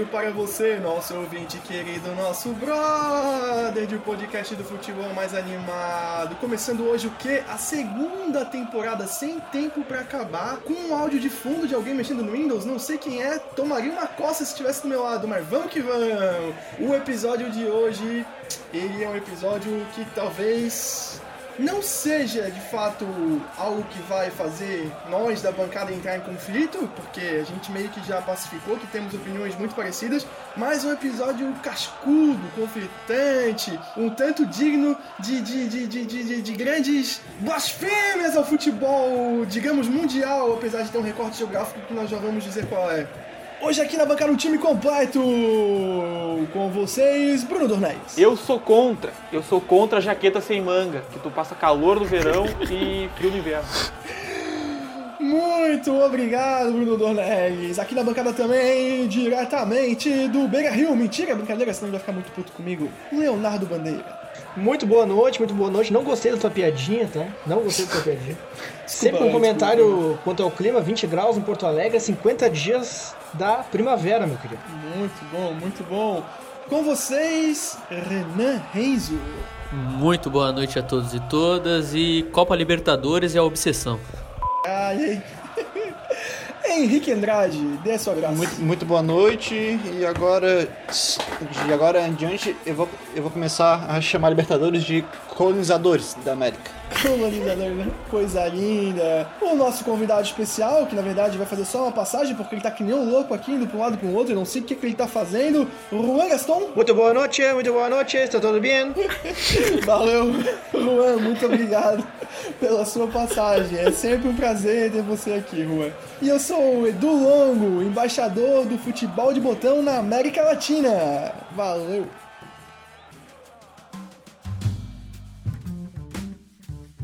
episódio para você, nosso ouvinte querido, nosso brother de podcast do futebol mais animado. Começando hoje o que? A segunda temporada sem tempo para acabar, com um áudio de fundo de alguém mexendo no Windows, não sei quem é, tomaria uma coça se estivesse do meu lado, mas vamos que vamos! O episódio de hoje, ele é um episódio que talvez não seja de fato algo que vai fazer nós da bancada entrar em conflito, porque a gente meio que já pacificou que temos opiniões muito parecidas, mas um episódio cascudo, conflitante, um tanto digno de, de, de, de, de, de grandes blasfêmias ao futebol, digamos, mundial, apesar de ter um recorte geográfico que nós já vamos dizer qual é. Hoje aqui na bancada um time completo com vocês, Bruno Dornelles. Eu sou contra. Eu sou contra a jaqueta sem manga, que tu passa calor no verão e frio no inverno. Muito obrigado, Bruno Dornelles. Aqui na bancada também, diretamente do Beira Rio. Mentira, brincadeira, senão ele vai ficar muito puto comigo. Leonardo Bandeira. Muito boa noite, muito boa noite. Não gostei da tua piadinha, tá? Não gostei da tua piadinha. Sempre um desculpa. comentário quanto ao clima, 20 graus em Porto Alegre, 50 dias da primavera, meu querido. Muito bom, muito bom. Com vocês, Renan Renzo. Muito boa noite a todos e todas e Copa Libertadores é a obsessão. Ai, ai. Henrique Andrade, dê a sua graça. Muito, muito boa noite e agora de agora em diante eu vou, eu vou começar a chamar Libertadores de colonizadores da América. Colonizador, né? Coisa linda. O nosso convidado especial, que na verdade vai fazer só uma passagem, porque ele tá que nem um louco aqui, indo pra um lado e pro outro, eu não sei o que, que ele tá fazendo. Juan Gaston. Muito boa noite, muito boa noite, está tudo bem? Valeu, Juan, muito obrigado pela sua passagem. É sempre um prazer ter você aqui, Juan. E eu sou o Edu Longo, embaixador do futebol de botão na América Latina. Valeu.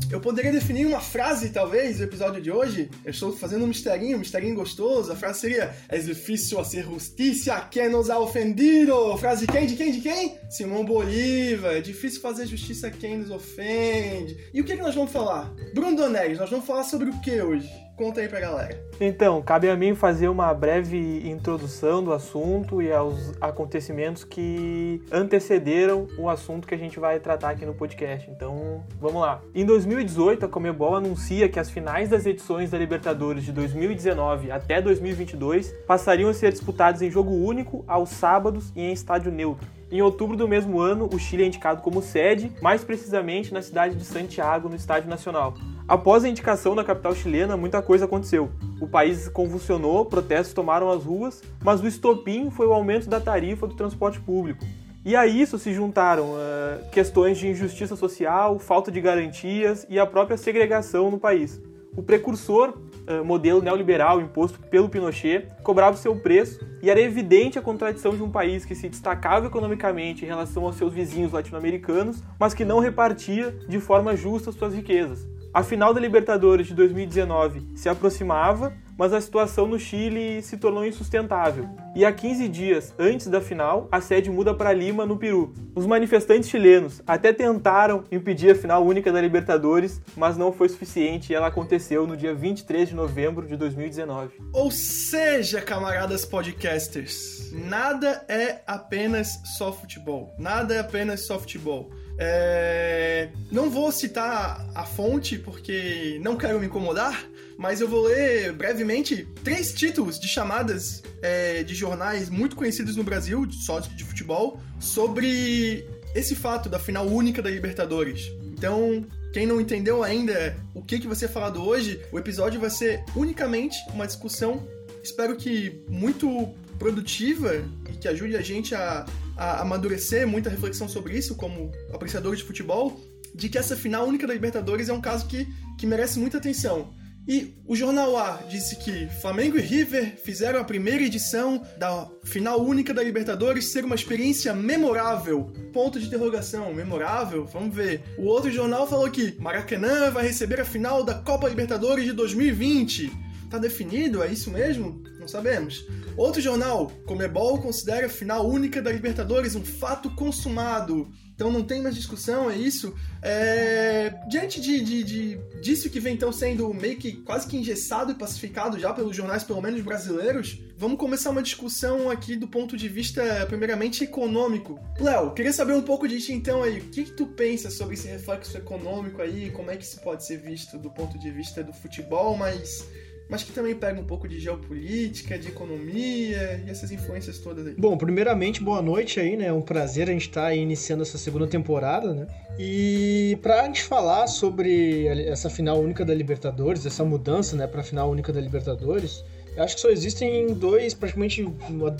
Eu poderia definir uma frase, talvez, do episódio de hoje. Eu estou fazendo um misterinho, um misterinho gostoso. A frase seria: É difícil fazer justiça que nos ha ofendido. Frase de quem? De quem? De quem? Simão Bolívar. É difícil fazer justiça a quem nos ofende. E o que, que nós vamos falar? Bruno Donés, nós vamos falar sobre o que hoje? Conta aí pra galera. Então, cabe a mim fazer uma breve introdução do assunto e aos acontecimentos que antecederam o assunto que a gente vai tratar aqui no podcast. Então, vamos lá. Em 2018, a Comebol anuncia que as finais das edições da Libertadores de 2019 até 2022 passariam a ser disputadas em jogo único aos sábados e em estádio neutro. Em outubro do mesmo ano, o Chile é indicado como sede, mais precisamente na cidade de Santiago, no Estádio Nacional. Após a indicação da capital chilena, muita coisa aconteceu. O país convulsionou, protestos tomaram as ruas, mas o estopim foi o aumento da tarifa do transporte público. E a isso se juntaram uh, questões de injustiça social, falta de garantias e a própria segregação no país. O precursor uh, modelo neoliberal imposto pelo Pinochet cobrava o seu preço e era evidente a contradição de um país que se destacava economicamente em relação aos seus vizinhos latino-americanos, mas que não repartia de forma justa suas riquezas. A final da Libertadores de 2019 se aproximava, mas a situação no Chile se tornou insustentável. E há 15 dias antes da final, a sede muda para Lima, no Peru. Os manifestantes chilenos até tentaram impedir a final única da Libertadores, mas não foi suficiente e ela aconteceu no dia 23 de novembro de 2019. Ou seja, camaradas podcasters, nada é apenas só futebol. Nada é apenas só futebol. É... Não vou citar a fonte porque não quero me incomodar, mas eu vou ler brevemente três títulos de chamadas é, de jornais muito conhecidos no Brasil, só de futebol, sobre esse fato da final única da Libertadores. Então, quem não entendeu ainda o que, que vai ser falado hoje, o episódio vai ser unicamente uma discussão, espero que muito produtiva e que ajude a gente a, a amadurecer muita reflexão sobre isso, como apreciadores de futebol, de que essa final única da Libertadores é um caso que, que merece muita atenção. E o Jornal A disse que Flamengo e River fizeram a primeira edição da final única da Libertadores ser uma experiência memorável. Ponto de interrogação, memorável? Vamos ver. O outro jornal falou que Maracanã vai receber a final da Copa Libertadores de 2020. Tá definido? É isso mesmo? Não sabemos. Outro jornal, Comebol considera a final única da Libertadores um fato consumado. Então não tem mais discussão, é isso. É... Diante de, de, de, disso que vem então sendo meio que quase que engessado e pacificado já pelos jornais, pelo menos brasileiros, vamos começar uma discussão aqui do ponto de vista, primeiramente, econômico. Léo, queria saber um pouco de ti então aí. O que, que tu pensa sobre esse reflexo econômico aí? Como é que isso pode ser visto do ponto de vista do futebol, mas mas que também pega um pouco de geopolítica, de economia e essas influências todas aí. Bom, primeiramente, boa noite aí, né? É um prazer a gente estar tá iniciando essa segunda temporada, né? E pra gente falar sobre essa final única da Libertadores, essa mudança, né, pra final única da Libertadores, eu acho que só existem dois, praticamente, uma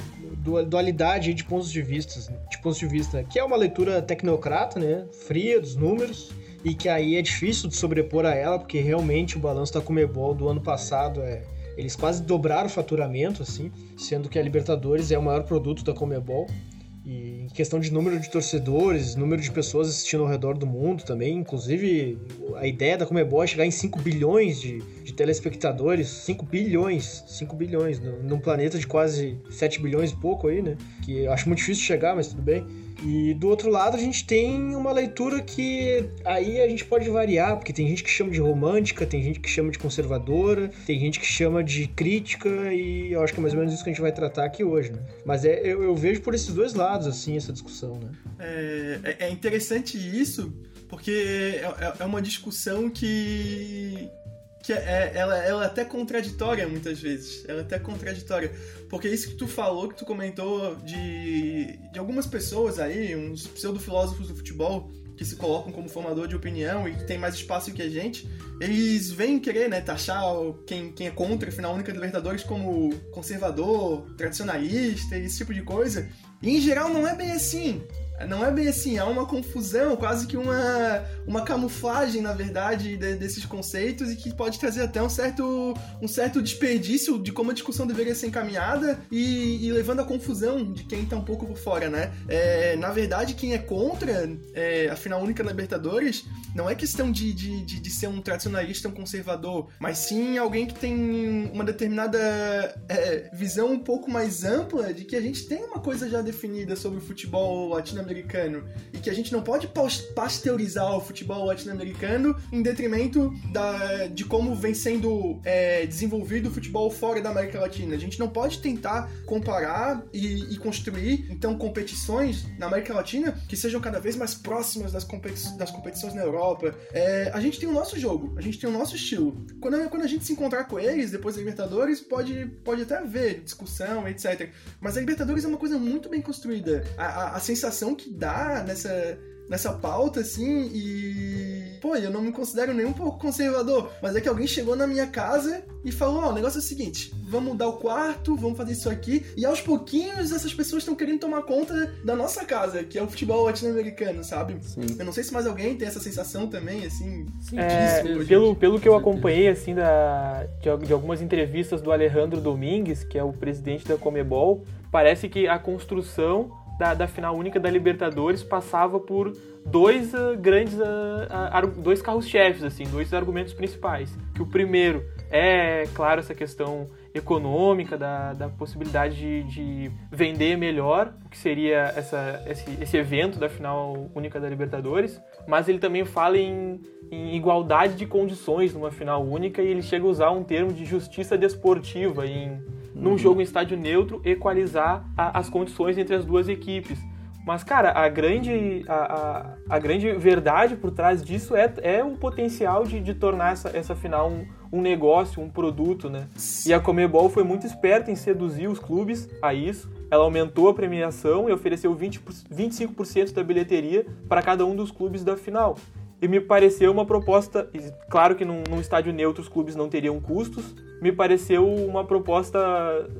dualidade de pontos de vista, de pontos de vista, que é uma leitura tecnocrata, né, fria dos números, e que aí é difícil de sobrepor a ela, porque realmente o balanço da Comebol do ano passado é. Eles quase dobraram o faturamento, assim, sendo que a Libertadores é o maior produto da Comebol. E em questão de número de torcedores, número de pessoas assistindo ao redor do mundo também, inclusive a ideia da Comebol é chegar em 5 bilhões de, de telespectadores, 5 bilhões, 5 bilhões, num planeta de quase 7 bilhões e pouco aí, né? Que eu acho muito difícil chegar, mas tudo bem. E do outro lado a gente tem uma leitura que aí a gente pode variar, porque tem gente que chama de romântica, tem gente que chama de conservadora, tem gente que chama de crítica, e eu acho que é mais ou menos isso que a gente vai tratar aqui hoje, né? Mas é, eu, eu vejo por esses dois lados, assim, essa discussão, né? É, é, é interessante isso, porque é, é, é uma discussão que que é, ela, ela é até contraditória muitas vezes. Ela é até contraditória. Porque isso que tu falou, que tu comentou de, de algumas pessoas aí, uns pseudo-filósofos do futebol, que se colocam como formador de opinião e que tem mais espaço que a gente, eles vêm querer, né, taxar quem, quem é contra a final única de Libertadores como conservador, tradicionalista, esse tipo de coisa. E em geral não é bem assim. Não é bem assim, há uma confusão, quase que uma, uma camuflagem, na verdade, de, desses conceitos e que pode trazer até um certo, um certo desperdício de como a discussão deveria ser encaminhada e, e levando a confusão de quem tá um pouco por fora, né? É, na verdade, quem é contra é, a final única Libertadores não é questão de, de, de, de, ser um tradicionalista, um conservador, mas sim alguém que tem uma determinada é, visão um pouco mais ampla de que a gente tem uma coisa já definida sobre o futebol latino-americano latino-americano e que a gente não pode pasteurizar o futebol latino-americano em detrimento da, de como vem sendo é, desenvolvido o futebol fora da América Latina. A gente não pode tentar comparar e, e, construir, então, competições na América Latina que sejam cada vez mais próximas das, competi das competições na Europa. É, a gente tem o nosso jogo, a gente tem o nosso estilo. Quando, quando a gente se encontrar com eles, depois da Libertadores, pode, pode até haver discussão, etc. Mas a Libertadores é uma coisa muito bem construída. a, a, a sensação que dá nessa, nessa pauta, assim, e. Pô, eu não me considero nem um pouco conservador, mas é que alguém chegou na minha casa e falou: Ó, oh, o negócio é o seguinte, vamos mudar o quarto, vamos fazer isso aqui, e aos pouquinhos essas pessoas estão querendo tomar conta da nossa casa, que é o futebol latino-americano, sabe? Sim. Eu não sei se mais alguém tem essa sensação também, assim. É, pelo, pelo que eu acompanhei, assim, da, de, de algumas entrevistas do Alejandro Domingues, que é o presidente da Comebol, parece que a construção da, da final única da Libertadores passava por dois uh, grandes uh, dois carros-chefes assim, dois argumentos principais. Que o primeiro é, claro, essa questão econômica da, da possibilidade de, de vender melhor, que seria essa, esse, esse evento da final única da Libertadores, mas ele também fala em, em igualdade de condições numa final única e ele chega a usar um termo de justiça desportiva em num uhum. jogo em estádio neutro, equalizar a, as condições entre as duas equipes. Mas, cara, a grande, a, a, a, grande verdade por trás disso é, é o potencial de, de tornar essa, essa final um, um negócio, um produto, né? E a Comebol foi muito esperta em seduzir os clubes a isso. Ela aumentou a premiação e ofereceu 20, 25% da bilheteria para cada um dos clubes da final e me pareceu uma proposta. Claro que num, num, estádio neutro os clubes não teriam custos, me pareceu uma proposta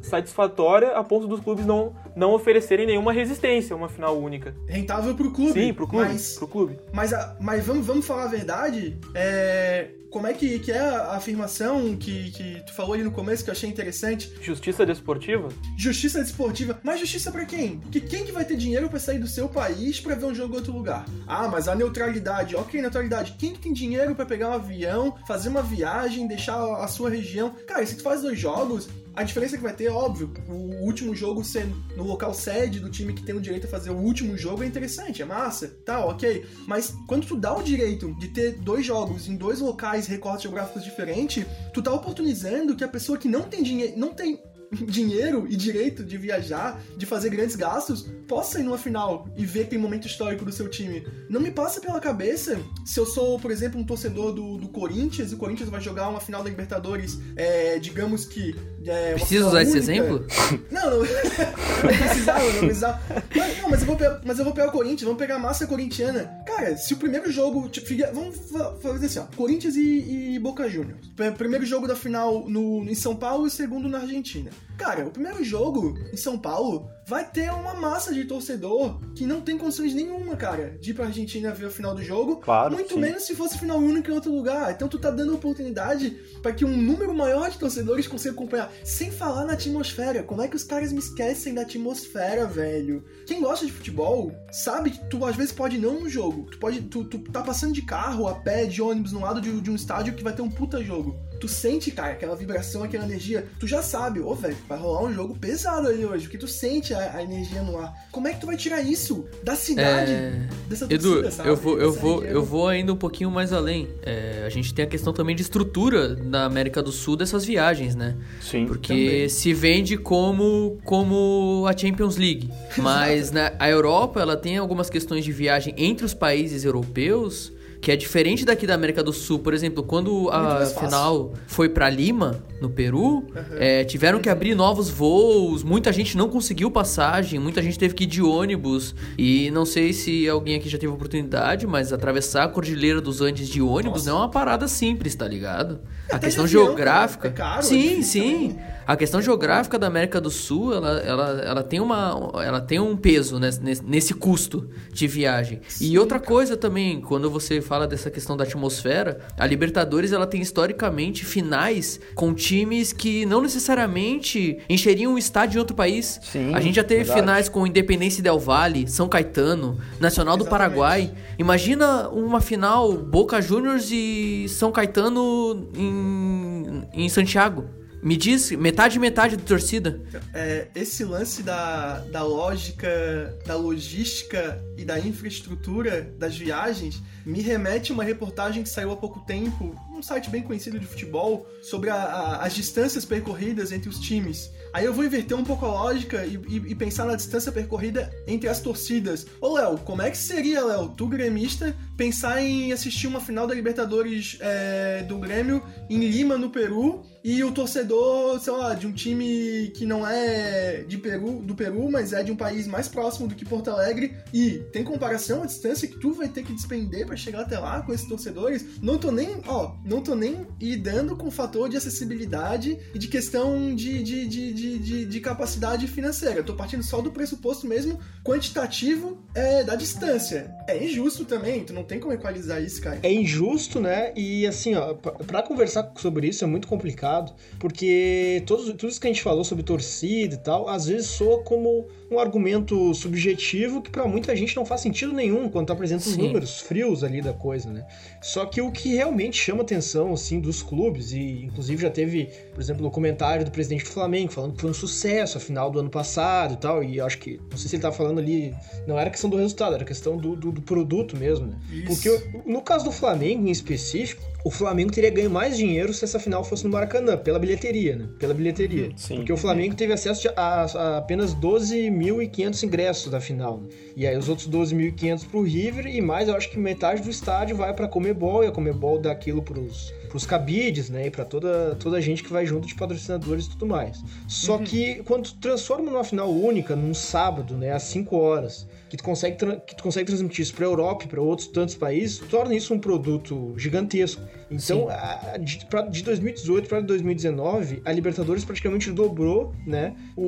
satisfatória a ponto dos clubes não, não oferecerem nenhuma resistência a uma final única. Rentável pro clube. Sim, pro clube. Mas, pro clube. mas, mas vamos, vamos falar a verdade. É, como é que, que é a afirmação que, que tu falou ali no começo que eu achei interessante? Justiça desportiva? Justiça desportiva. Mas justiça para quem? Porque quem que vai ter dinheiro para sair do seu país para ver um jogo em outro lugar? Ah, mas a neutralidade. Ok, neutralidade. Quem que tem dinheiro para pegar um avião, fazer uma viagem, deixar a sua região? Cara, se tu faz dois jogos, a diferença que vai ter, é óbvio, o último jogo sendo no local sede do time que tem o direito a fazer o último jogo é interessante, é massa, tá, ok. Mas quando tu dá o direito de ter dois jogos em dois locais, recortes geográficos diferentes, tu tá oportunizando que a pessoa que não tem dinheiro, não tem dinheiro e direito de viajar, de fazer grandes gastos, possa ir numa final e ver que tem momento histórico do seu time. Não me passa pela cabeça se eu sou, por exemplo, um torcedor do, do Corinthians e o Corinthians vai jogar uma final da Libertadores, é, digamos que. É, Precisa usar esse exemplo? Não, não. não precisava, não precisava. Mas, não, mas eu, vou pegar, mas eu vou pegar o Corinthians, vamos pegar a massa corintiana. Cara, se o primeiro jogo. Tipo, vamos fazer assim, ó. Corinthians e, e Boca Juniors. Primeiro jogo da final no, em São Paulo e segundo na Argentina. Cara, o primeiro jogo em São Paulo vai ter uma massa de torcedor que não tem condições nenhuma, cara, de ir pra Argentina ver o final do jogo. Claro, muito sim. menos se fosse final único em outro lugar. Então tu tá dando oportunidade para que um número maior de torcedores consiga acompanhar. Sem falar na atmosfera. Como é que os caras me esquecem da atmosfera, velho? Quem gosta de futebol sabe que tu às vezes pode não no jogo. Tu pode. Tu, tu tá passando de carro, a pé, de ônibus no lado de, de um estádio que vai ter um puta jogo. Tu sente, cara, aquela vibração, aquela energia. Tu já sabe, ô, velho, vai rolar um jogo pesado aí hoje, porque tu sente a, a, energia no ar. Como é que tu vai tirar isso da cidade, É, dessa Edu, torcida, sabe? eu vou, eu vou, região? eu vou ainda um pouquinho mais além. É, a gente tem a questão também de estrutura na América do Sul dessas viagens, né? Sim. Porque Também. se vende como, como a Champions League. Mas né, a Europa, ela tem algumas questões de viagem entre os países europeus que é diferente daqui da América do Sul. Por exemplo, quando a final foi pra Lima, no Peru, é, tiveram que abrir novos voos, muita gente não conseguiu passagem, muita gente teve que ir de ônibus. E não sei se alguém aqui já teve oportunidade, mas atravessar a Cordilheira dos Andes de ônibus não é uma parada simples, tá ligado? a Até questão avião, geográfica. cara. É caro, é sim, difícil sim. também. A questão geográfica da América do Sul, ela, ela, ela, tem, uma, ela tem um peso nesse, nesse- custo de viagem. e outra coisa também, quando você fala dessa questão da atmosfera, a Libertadores ela tem historicamente finais com times que não necessariamente encheriam um estádio em outro país. Sim, a gente já teve verdade. finais com Independência Del Valle, São Caetano, Nacional do Exatamente. Paraguai. Imagina uma final Boca Juniors e São Caetano em, em Santiago. Me diz, metade metade de torcida. É, esse lance da, da lógica, da logística e da infraestrutura das viagens me remete a uma reportagem que saiu há pouco tempo, num site bem conhecido de futebol, sobre a- a- as distâncias percorridas entre os times. Aí eu vou inverter um pouco a lógica e, e- e pensar na distância percorrida entre as torcidas. Ô Léo, como é que seria, Léo, tu gremista, pensar em assistir uma final da Libertadores é, do Grêmio em Lima, no Peru, e o torcedor, sei lá, de um time que não é de Peru, do Peru, mas é de um país mais próximo do que Porto Alegre, e tem comparação a distância que tu vai ter que despender pra chegar até lá com esses torcedores? Não tô nem, ó, não tô nem lidando com o fator de acessibilidade e de questão de, de, de, de, de, de capacidade financeira. Eu tô partindo só do pressuposto mesmo quantitativo é, da distância. É injusto também, tu não tem como equalizar isso, cara. É injusto, né? E assim, ó, pra conversar sobre isso é muito complicado, porque todos, tudo isso que a gente falou sobre torcida e tal, às vezes soa como um argumento subjetivo que pra muita gente não faz sentido nenhum quando tu apresenta os Sim. números frios ali da coisa, né? Só que o que realmente chama atenção, assim, dos clubes, e inclusive já teve, por exemplo, o comentário do presidente do Flamengo falando que foi um sucesso a final do ano passado e tal, e eu acho que, não sei se ele tava falando ali, não era questão do resultado, era questão do, do, do produto mesmo, né? Isso. Porque no caso do Flamengo em específico, o Flamengo teria ganho mais dinheiro se essa final fosse no Maracanã, pela bilheteria, né? Pela bilheteria. Sim. Porque o Flamengo teve acesso a, a apenas 12.500 ingressos da final. né? E aí os outros 12.500 pro River e mais, eu acho que metade do estádio vai pra Comebol e a Comebol dá aquilo pros, pros cabides, né? E pra toda, toda a gente que vai junto de patrocinadores e tudo mais. Só que quando transforma numa final única, num sábado, né? Às 5 horas, que tu consegue, que tu consegue transmitir isso pra Europa e pra outros tantos países, torna isso um produto gigantesco. Então, a- de, pra- de 2018 para 2019, a Libertadores praticamente dobrou, né, o,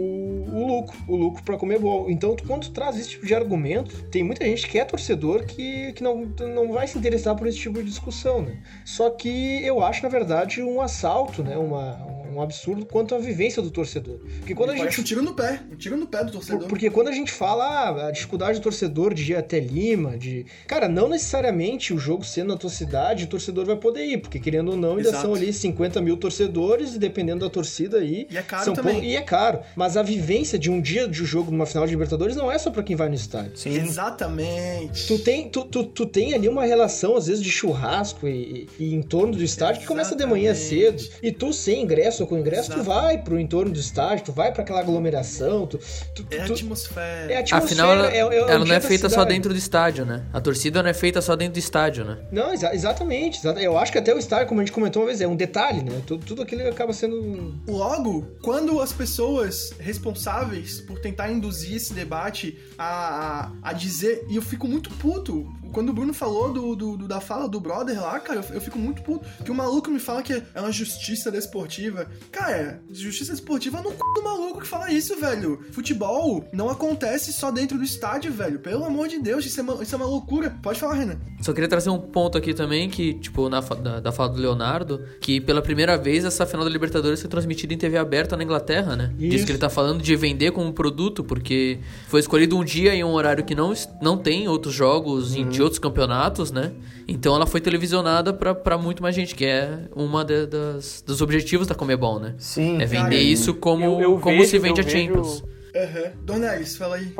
o lucro, o lucro para Comebol. Então, tu- quando tu traz esse tipo de argumento, tem muita gente que é torcedor que, que não, não vai se interessar por esse tipo de discussão, né? Só que eu acho, na verdade, um assalto, né, uma, um absurdo quanto à vivência do torcedor. Porque quando a gente um tiro no pé, um tiro no pé do torcedor. por- Porque quando a gente fala ah, a dificuldade do torcedor de ir até Lima, de. Cara, não necessariamente o jogo sendo na tua cidade, o torcedor vai poder ir, porque querendo ou não, ainda Exato. são ali 50 mil torcedores, e dependendo da torcida aí. E é caro são também. pou- E é caro. Mas a vivência de um dia de jogo numa final de Libertadores não é só pra quem vai no estádio. Sim. Exatamente. Tu tem, tu, tu, tu tem ali uma relação, às vezes, de churrasco e, e- e em torno do estádio que começa de manhã cedo. E tu, sem ingresso, ou com ingresso, Exato. tu vai pro entorno do estádio, tu vai pra aquela aglomeração, tu, tu, É a tu- atmosfera. é a atmosfera, Afinal, é, é, o ela não é feita só dentro do estádio, né? A torcida não é feita só dentro do estádio, né? Não, exa- exatamente, exata- Eu acho que até o estádio, como a gente comentou uma vez, é um detalhe, né? Tudo, tudo aquilo acaba sendo. Logo, quando as pessoas responsáveis por tentar induzir esse debate a, a, a dizer. E eu fico muito puto. Quando o Bruno falou do, do- do- da fala do brother lá, cara, eu, eu fico muito puto. Que o maluco me fala que é uma justiça desportiva. Cara, justiça desportiva é no c do maluco que fala isso, velho. Futebol não acontece só dentro do estádio, velho. Pelo amor de Deus, isso é uma, isso é uma loucura. Pode falar, Renan. Só queria trazer um ponto aqui também, que, tipo, na, da, da fala do Leonardo, que pela primeira vez essa final da Libertadores foi transmitida em TV aberta na Inglaterra, né? Diz Isso. que ele tá falando de vender como produto, porque foi escolhido um dia e um horário que não, não tem outros jogos em- de outros campeonatos, né? Então ela foi televisionada pra, pra muito mais gente, que é uma de- das, dos objetivos da Comebol, né? Sim. É vender Cara, isso como, eu- eu como vejo- se vende a vejo- Champions. Aham. Dornelis, fala aí.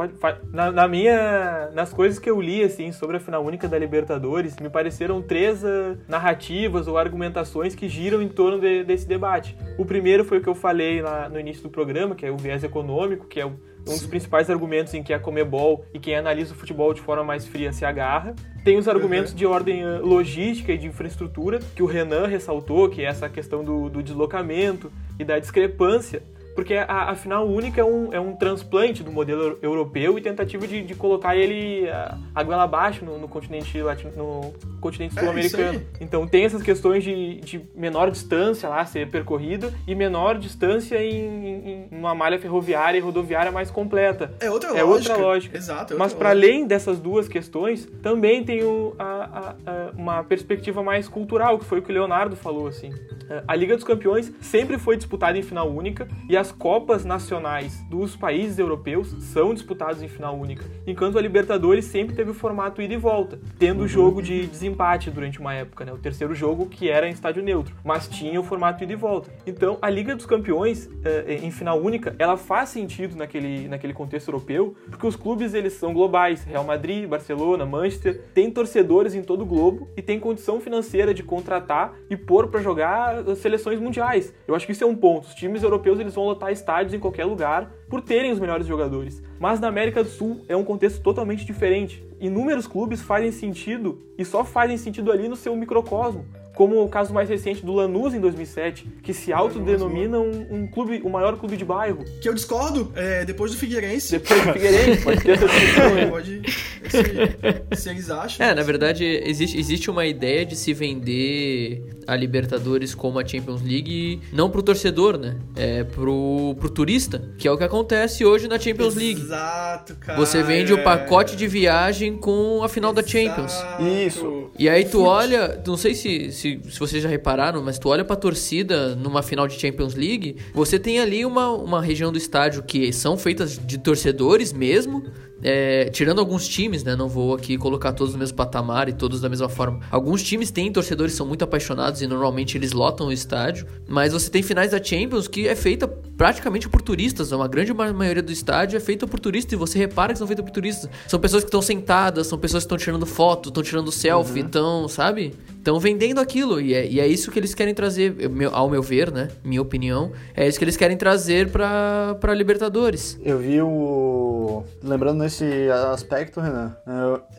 Na, na minha, nas coisas que eu li assim sobre a final única da Libertadores, me pareceram três ah, narrativas ou argumentações que giram em torno de- desse debate. O primeiro foi o que eu falei lá no início do programa, que é o viés econômico, que é o- um dos principais argumentos em que a Comebol e quem analisa o futebol de forma mais fria se agarra. Tem os argumentos de ordem ah, logística e de infraestrutura, que o Renan ressaltou, que é essa questão do, do deslocamento e da discrepância porque a, a final única é um, é um transplante do modelo europeu e tentativa de, de colocar ele a, a goela abaixo no, no continente latino, no continente É, sul-americano. então tem essas questões de, de menor distância lá ser percorrida e menor distância em, em uma malha ferroviária e rodoviária mais completa. É outra É lógica. outra lógica. Exato. é Mas outra para lógica. além dessas duas questões, também tem o- a- a- a- uma perspectiva mais cultural, que foi o que o Leonardo falou assim. É, A Liga dos Campeões sempre foi disputada em final única e as copas nacionais dos países europeus são disputadas em final única, enquanto a Libertadores sempre teve o formato ida e volta, tendo o jogo de desempate durante uma época, né? O terceiro jogo que era em estádio neutro, mas tinha o formato ida e volta. Então, a Liga dos Campeões eh, em final única, ela faz sentido naquele, naquele contexto europeu, porque os clubes eles são globais, Real Madrid, Barcelona, Manchester, tem torcedores em todo o globo e tem condição financeira de contratar e pôr para jogar as seleções mundiais. Eu acho que isso é um ponto. Os times europeus eles vão lotar estádios em qualquer lugar por terem os melhores jogadores. Mas na América do Sul é um contexto totalmente diferente. Inúmeros clubes fazem sentido e só fazem sentido ali no seu microcosmo. Como o caso mais recente do Lanús em 2007, que se autodenomina um, um clube, o maior clube de bairro. Que eu discordo, é, depois do Figueirense. Depois do Figueirense, pode ter essa discussão. Pode. Se, se eles acham. É, na verdade, existe, existe uma ideia de se vender a Libertadores como a Champions League, não pro torcedor, né? É pro, pro turista, que é o que acontece hoje na Champions League. Exato, cara. Você vende o pacote de viagem com a final da Champions. Exato. Isso. E aí tu olha, não sei se, se, se vocês já repararam, mas tu olha pra torcida numa final de Champions League, você tem ali uma, uma região do estádio que são feitas de torcedores mesmo, é, tirando alguns times, né? Não vou aqui colocar todos no mesmo patamar e todos da mesma forma. Alguns times têm torcedores que são muito apaixonados e normalmente eles lotam o estádio, mas você tem finais da Champions que é feita praticamente por turistas. Uma grande ma- maioria do estádio é feita por turistas e você repara que são feitas por turistas. São pessoas que estão sentadas, são pessoas que estão tirando foto, estão tirando selfie, estão, sabe? Estão vendendo aquilo e é, e é isso que eles querem trazer, ao meu ver, né? Minha opinião, é isso que eles querem trazer pra, pra Libertadores. Eu vi o. Lembrando nesse aspecto, Renan,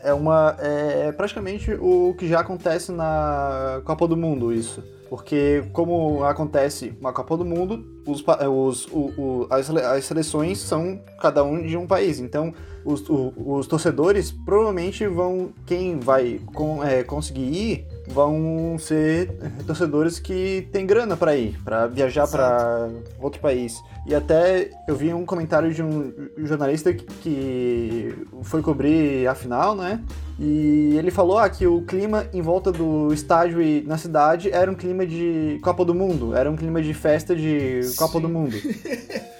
é- é uma. É praticamente o que já acontece na Copa do Mundo, isso. Porque como acontece na Copa do Mundo, os, os, o- o- as, as seleções são cada um de um país. Então, os, o- os torcedores provavelmente vão. Quem vai com- é, conseguir ir vão ser torcedores que têm grana para ir, para viajar para outro país. E até eu vi um comentário de um jornalista que- foi cobrir a final, né? E ele falou ah, que o clima em volta do estádio e na cidade era um clima de Copa do Mundo, era um clima de festa de Copa do Mundo.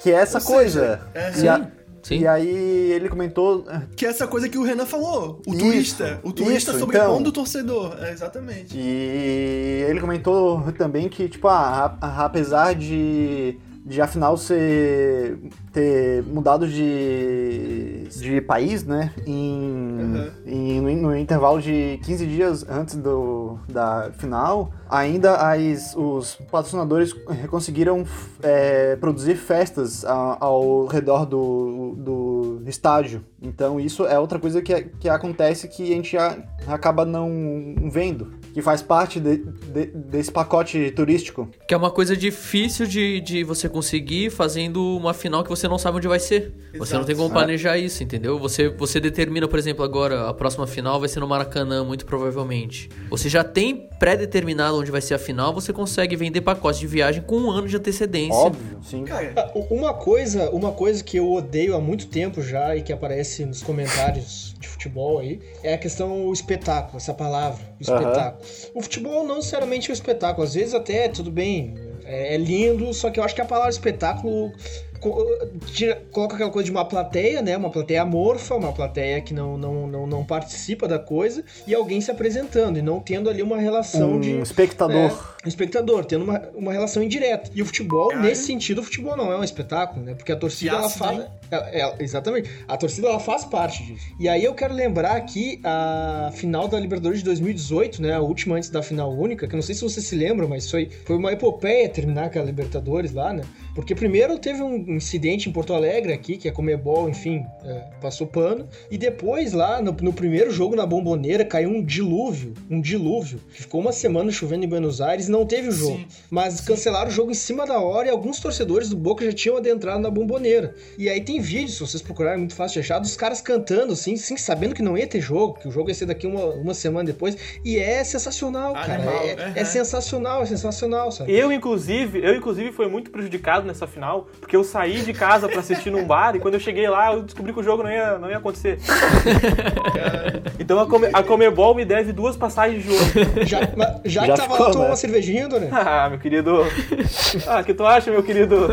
Que é essa Ou coisa. é, e, a- Sim. e aí ele comentou Que é essa coisa que o Renan falou. O Isso, turista. O turista isso, sobrepondo então. o torcedor. É, exatamente. E ele comentou também que, tipo, ah, a- a- apesar de, de afinal ser ter mudado de, de país, né? Em, Uhum. em- no, no intervalo de 15 dias antes do, da final, ainda as, os patrocinadores conseguiram é, produzir festas a- ao redor do, do estádio. Então isso é outra coisa que, que acontece que a gente acaba não vendo, que faz parte de- de- desse pacote turístico. Que é uma coisa difícil de, de você conseguir fazendo uma final que você não sabe onde vai ser. Você não Exato. tem como planejar isso, entendeu? Você, você determina, por exemplo, agora a próxima final vai ser no Maracanã, muito provavelmente. Você já tem pré-determinado onde vai ser a final, você consegue vender pacotes de viagem com um ano de antecedência. Óbvio, sim. Cara, Uma coisa, uma coisa que eu odeio há muito tempo já e que aparece nos comentários de futebol aí é a questão o espetáculo, essa palavra, o espetáculo. O futebol não necessariamente é um espetáculo, às vezes até tudo bem, é, é lindo, só que eu acho que a palavra espetáculo tira- coloca aquela coisa de uma plateia, né? Uma plateia amorfa, uma plateia que não, não, não, não participa da coisa e alguém se apresentando e não tendo ali uma relação Um de espectador. um espectador, tendo uma, uma relação indireta. E o futebol, nesse sentido, o futebol não é um espetáculo, né? Porque a torcida, ela ácido, é- exatamente. A torcida, ela faz parte disso. E aí eu quero lembrar aqui a final da Libertadores de 2018, né? A última antes da final única, que eu não sei se você se lembra, mas foi, foi uma epopeia terminar aquela Libertadores lá, né? Porque primeiro teve um incidente em Porto Alegre aqui, que a Comebol, enfim, é, passou pano. E depois, lá no, no primeiro jogo na Bomboneira, caiu um dilúvio. Um dilúvio. Ficou uma semana chovendo em Buenos Aires e não teve o jogo. Sim. Mas cancelaram o jogo em cima da hora e alguns torcedores do Boca já tinham adentrado na Bomboneira. E aí tem vídeos, se vocês procurarem, é muito fácil de achar, dos caras cantando, assim, sim, sabendo que não ia ter jogo, que o jogo ia ser daqui uma, uma semana depois. E é sensacional, cara. Animal, É, uhum. é sensacional, é sensacional, sabe? Eu, inclusive, eu, inclusive, fui muito prejudicado nessa final, porque eu saí de casa pra assistir num bar e quando eu cheguei lá, eu descobri que o jogo não ia, não ia acontecer. então a, Come, a Comebol me deve duas passagens de jogo. Já, já, Já que tava ficou, lá tomando né? uma cervejinha, né? Ah, meu querido. Ah, o que tu acha, meu querido?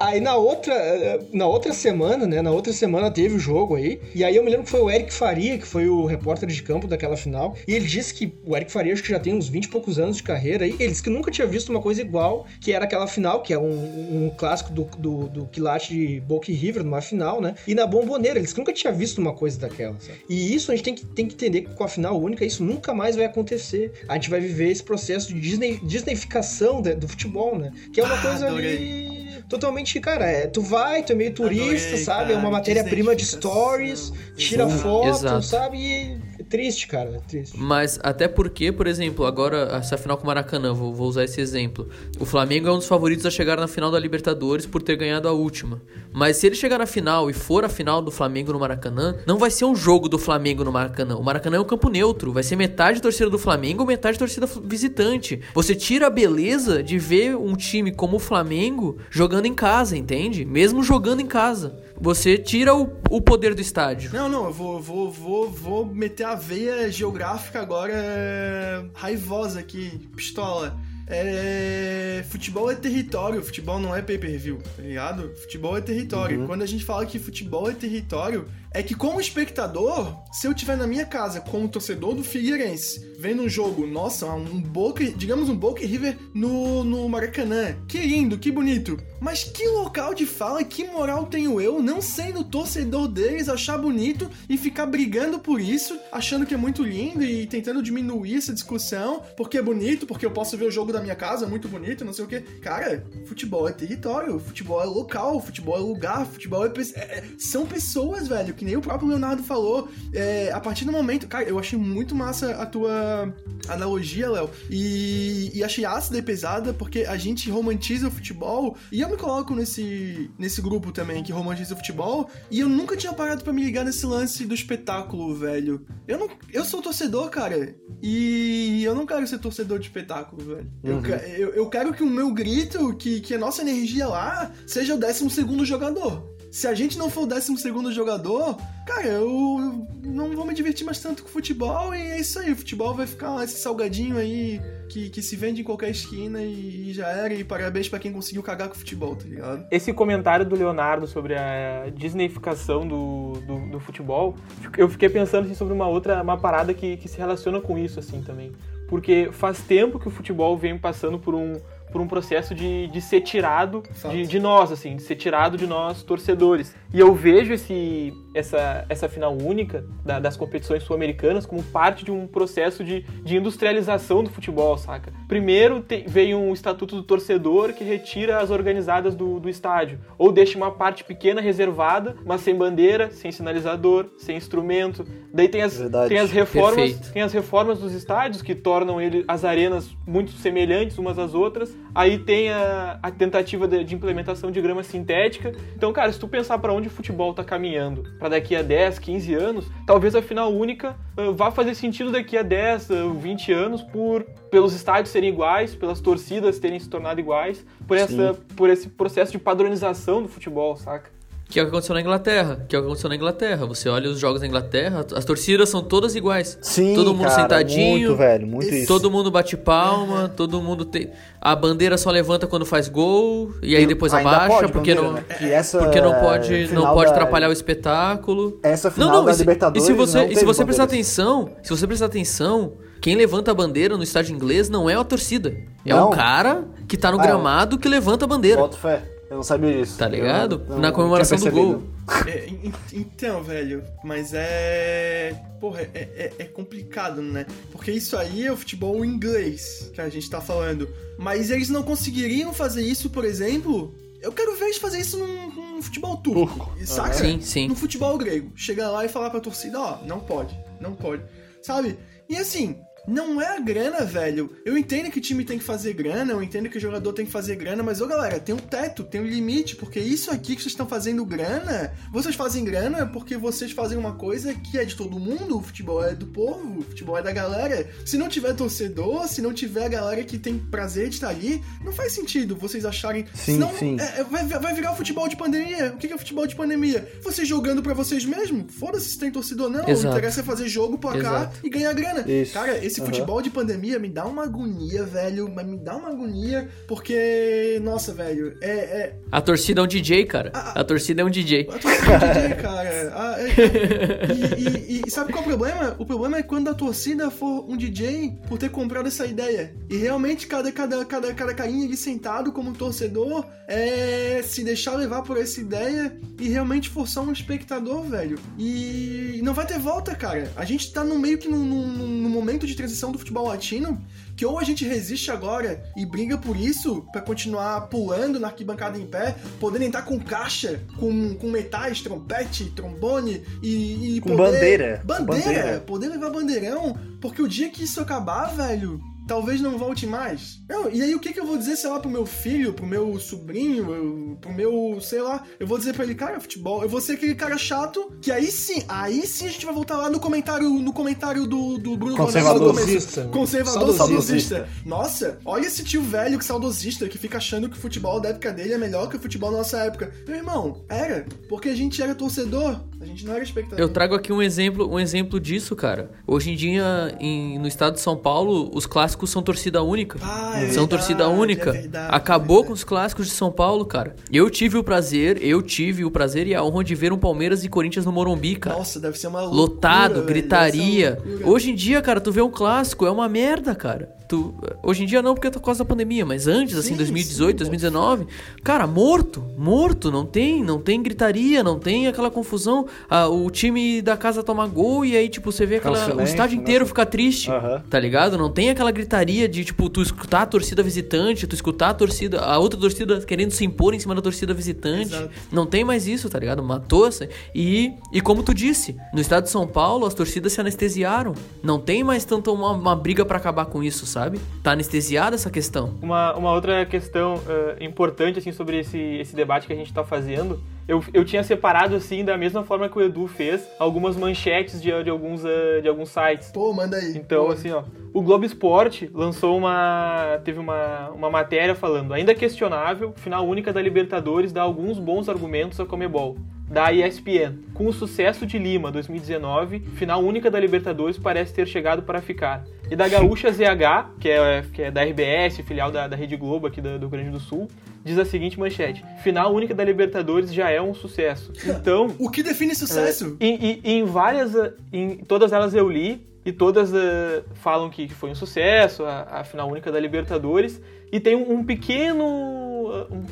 Aí na outra, eh, na outra semana, né? Na outra semana teve o jogo aí. E aí eu me lembro que foi o Eric Faria, que foi o repórter de campo daquela final. E ele disse que o Eric Faria acho que já tem uns 20 e poucos anos de carreira aí. Ele disse que nunca tinha visto uma coisa igual, que era aquela final, que é um, um clássico do, do, do quilate de Boca e River, numa final, né? E na bomboneira, ele disse que nunca tinha visto uma coisa daquela, sabe? E isso a gente tem que, tem que entender que com a final única, isso nunca mais vai acontecer. A gente vai viver esse processo de Disney, Disneyficação do futebol, né? Que é uma Ah, coisa adorei. ali totalmente, cara, é, tu vai, tu é meio turista, Adorei, sabe? cara, é uma matéria-prima de stories, tira foto, Exato. sabe? E triste, cara, é triste. Mas até porque, por exemplo, agora essa final com o Maracanã, vou, vou usar esse exemplo. O Flamengo é um dos favoritos a chegar na final da Libertadores por ter ganhado a última. Mas se ele chegar na final e for a final do Flamengo no Maracanã, não vai ser um jogo do Flamengo no Maracanã. O Maracanã é um campo neutro, vai ser metade torcida do Flamengo, metade torcida visitante. Você tira a beleza de ver um time como o Flamengo jogando em casa, entende? Mesmo jogando em casa. Você tira o, o poder do estádio. Não, não, eu vou, vou, vou, vou meter a veia geográfica agora é, raivosa aqui, pistola. É, futebol é território, futebol não é pay-per-view, tá ligado? Futebol é território. Quando a gente fala que futebol é território, é que como espectador, se eu estiver na minha casa como torcedor do Figueirense, vendo um jogo, nossa, um Boca, digamos um Boca River no, no Maracanã, que lindo, que bonito. Mas que local de fala, que moral tenho eu, não sendo torcedor deles, achar bonito e ficar brigando por isso, achando que é muito lindo e tentando diminuir essa discussão, porque é bonito, porque eu posso ver o jogo da minha casa, muito bonito, não sei o que. Cara, futebol é território, futebol é local, futebol é lugar, futebol é, é- é- são pessoas, velho, que nem o próprio Leonardo falou. É, a partir do momento, cara, eu achei muito massa a tua analogia, Léo, e, e achei ácida e pesada, porque a gente romantiza o futebol, e eu me coloco nesse, nesse grupo também que romantiza o futebol, e eu nunca tinha parado pra me ligar nesse lance do espetáculo, velho. Eu não, eu sou torcedor, cara, e eu não quero ser torcedor de espetáculo, velho. Eu, que- eu, eu quero que o meu grito, que, que a nossa energia lá, seja o 12 segundo jogador. Se a gente não for o 12 segundo jogador, cara, eu não vou me divertir mais tanto com futebol e é isso aí. O futebol vai ficar esse salgadinho aí que, que se vende em qualquer esquina e, e já era. E parabéns pra quem conseguiu cagar com o futebol, tá ligado? Esse comentário do Leonardo sobre a disneyficação do, do, do futebol, eu fiquei pensando assim, sobre uma outra uma parada que, que se relaciona com isso assim também. Porque faz tempo que o futebol vem passando por um, por um processo de, de ser tirado de, de nós, assim, de ser tirado de nós, torcedores. E eu vejo esse, essa, essa final única da- das competições sul-americanas como parte de um processo de, de industrialização do futebol, saca? Primeiro te- veio um estatuto do torcedor que retira as organizadas do, do estádio, ou deixa uma parte pequena reservada, mas sem bandeira, sem sinalizador, sem instrumento. Daí tem as, Verdade. tem as reformas, Perfeito. tem as reformas dos estádios que tornam ele, as arenas muito semelhantes umas às outras. Aí tem a, a tentativa de, de implementação de grama sintética. Então, cara, se tu pensar pra onde o futebol tá caminhando, pra daqui a 10, 15 anos, talvez a final única ah, vá fazer sentido daqui a 10, ah, 20 anos por pelos estádios serem iguais, pelas torcidas terem se tornado iguais, por essa por esse processo de padronização do futebol, saca? Que é o que aconteceu na Inglaterra. Que é o que aconteceu na Inglaterra. Você olha os jogos na Inglaterra, as torcidas são todas iguais. Sim, Todo mundo cara, sentadinho, Muito, velho, muito isso. Todo mundo bate palma, todo mundo tem. A bandeira só levanta quando faz gol, e aí depois abaixa, pode, porque bandeira, não. né? Essa Porque não pode, não pode da- atrapalhar o espetáculo. Essa final Não, não, da e se, Libertadores e se você, não e se você prestar atenção, se você prestar atenção, quem levanta a bandeira no estádio inglês não é a torcida. É Não? o cara que tá no é. gramado que levanta a bandeira. Boto fé. Eu não sabia disso. Tá ligado? Eu não- Na comemoração do gol. É, en- então, velho, mas é. Porra, é, é, é complicado, né? Porque isso aí é o futebol inglês que a gente tá falando. Mas eles não conseguiriam fazer isso, por exemplo. Eu quero ver eles fazer isso num, num futebol turco. Saca? Sim, sim. No futebol grego. Chegar lá e falar pra torcida, ó, não pode, não pode. Sabe? E assim, não é a grana, velho. Eu entendo que o time tem que fazer grana, eu entendo que o jogador tem que fazer grana, mas, ô galera, tem um teto, tem um limite, porque isso aqui que vocês estão fazendo grana, vocês fazem grana porque vocês fazem uma coisa que é de todo mundo, o futebol é do povo, o futebol é da galera. Se não tiver torcedor, se não tiver a galera que tem prazer de estar ali, não faz sentido vocês acharem. Sim, Senão, sim. é, é, vai, vai virar o futebol de pandemia. O que é futebol de pandemia? Vocês jogando pra vocês mesmos? Foda-se se tem torcedor ou não. Exato. O interesse é fazer jogo, placar Exato. e ganhar grana. Isso. Cara, esse Aham. futebol de pandemia me dá uma agonia, velho. Mas me dá uma agonia, porque, nossa, velho, é. é A torcida é um DJ, cara. Ah, A torcida é um DJ. a torcida é DJ, cara. Ah, é- e, e- e sabe qual é o problema? O problema é quando a torcida for um DJ por ter comprado essa ideia. E realmente cada, cada, cada, cada carinha ali sentado como um torcedor é se deixar levar por essa ideia e realmente forçar um espectador, velho. E não vai ter volta, cara. A gente tá no meio que num, num, num momento de transição do futebol latino que ou a gente resiste agora e briga por isso pra continuar pulando na arquibancada em pé, podendo entrar com caixa, com, com metais, trompete, trombone e, e Com poder- bandeira, com bandeira, bandeira. poder levar bandeirão, porque o dia que isso acabar, velho, talvez não volte mais. Não, e aí o que, que eu vou dizer, sei lá, pro meu filho, pro meu sobrinho, eu- pro meu, sei lá, eu vou dizer pra ele, cara, futebol, eu vou ser aquele cara chato, que aí sim, aí sim a gente vai voltar lá no comentário, no comentário do, do Bruno Conservador. Ronaldo no começo. Conservador Saudosista. saudosista. Nossa, olha esse tio velho que saudosista que fica achando que o futebol da época dele é melhor que o futebol da nossa época. Meu irmão, era. Porque a gente era torcedor, a gente não era espectador. Eu trago aqui um exemplo, um exemplo disso, cara. Hoje em dia, em- no estado de São Paulo, os clássicos são torcida única. Ah, é são verdade, torcida única. é verdade, Acabou é com os clássicos de São Paulo, cara. Eu tive o prazer, eu tive o prazer e a honra de ver um Palmeiras e Corinthians no Morumbi, cara. Nossa, deve ser uma loucura, Lotado, velho, gritaria. loucura. Hoje em dia, cara, tu vê um clássico, é uma merda, cara. Tu, hoje em dia não, porque é por causa da pandemia, mas antes, assim, Sim, 2018, sim, 2019, cara, morto, morto, não tem, não tem gritaria, não tem aquela confusão. Ah, o time da casa toma gol e aí, tipo, você vê aquela, o estádio né? inteiro fica triste, Aham. tá ligado? Não tem aquela gritaria de, tipo, tu escutar a torcida visitante, tu escutar a torcida, a outra torcida querendo se impor em cima da torcida visitante. Exato. Não tem mais isso, tá ligado? Matou essa. E, e como tu disse, no estado de São Paulo, as torcidas se anestesiaram. Não tem mais tanto uma, uma briga pra acabar com isso, sabe? Tá anestesiada essa questão. Uma, uma outra questão eh, importante assim sobre esse, esse debate que a gente está fazendo, eu, eu tinha separado assim da mesma forma que o Edu fez algumas manchetes de, de alguns eh, de alguns sites. Pô, manda aí. Então, Pô. assim, ó, o Globo Esporte lançou uma. teve uma, uma matéria falando, ainda questionável, final única da Libertadores dá alguns bons argumentos a Comebol. Da ESPN. Com o sucesso de Lima 2019, final única da Libertadores parece ter chegado para ficar. E da Gaúcha ZH, que é, que é da RBS, filial da, da Rede Globo aqui do, do Rio Grande do Sul, diz a seguinte manchete: Final única da Libertadores já é um sucesso. Então, O que define sucesso? e, e- e em várias, em todas elas eu li, e todas uh, falam que, que, foi um sucesso, a, a, final única da Libertadores, e tem um, um pequeno,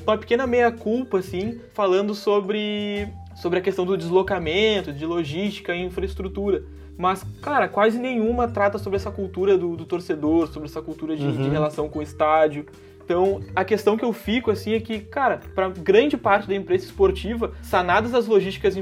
uma pequena meia-culpa, assim, falando sobre, sobre a questão do deslocamento, de logística e infraestrutura. Mas, cara, quase nenhuma trata sobre essa cultura do, do torcedor, sobre essa cultura de, uhum. de relação com o estádio. Então, a questão que eu fico assim é que, cara, para grande parte da imprensa esportiva, sanadas as logísticas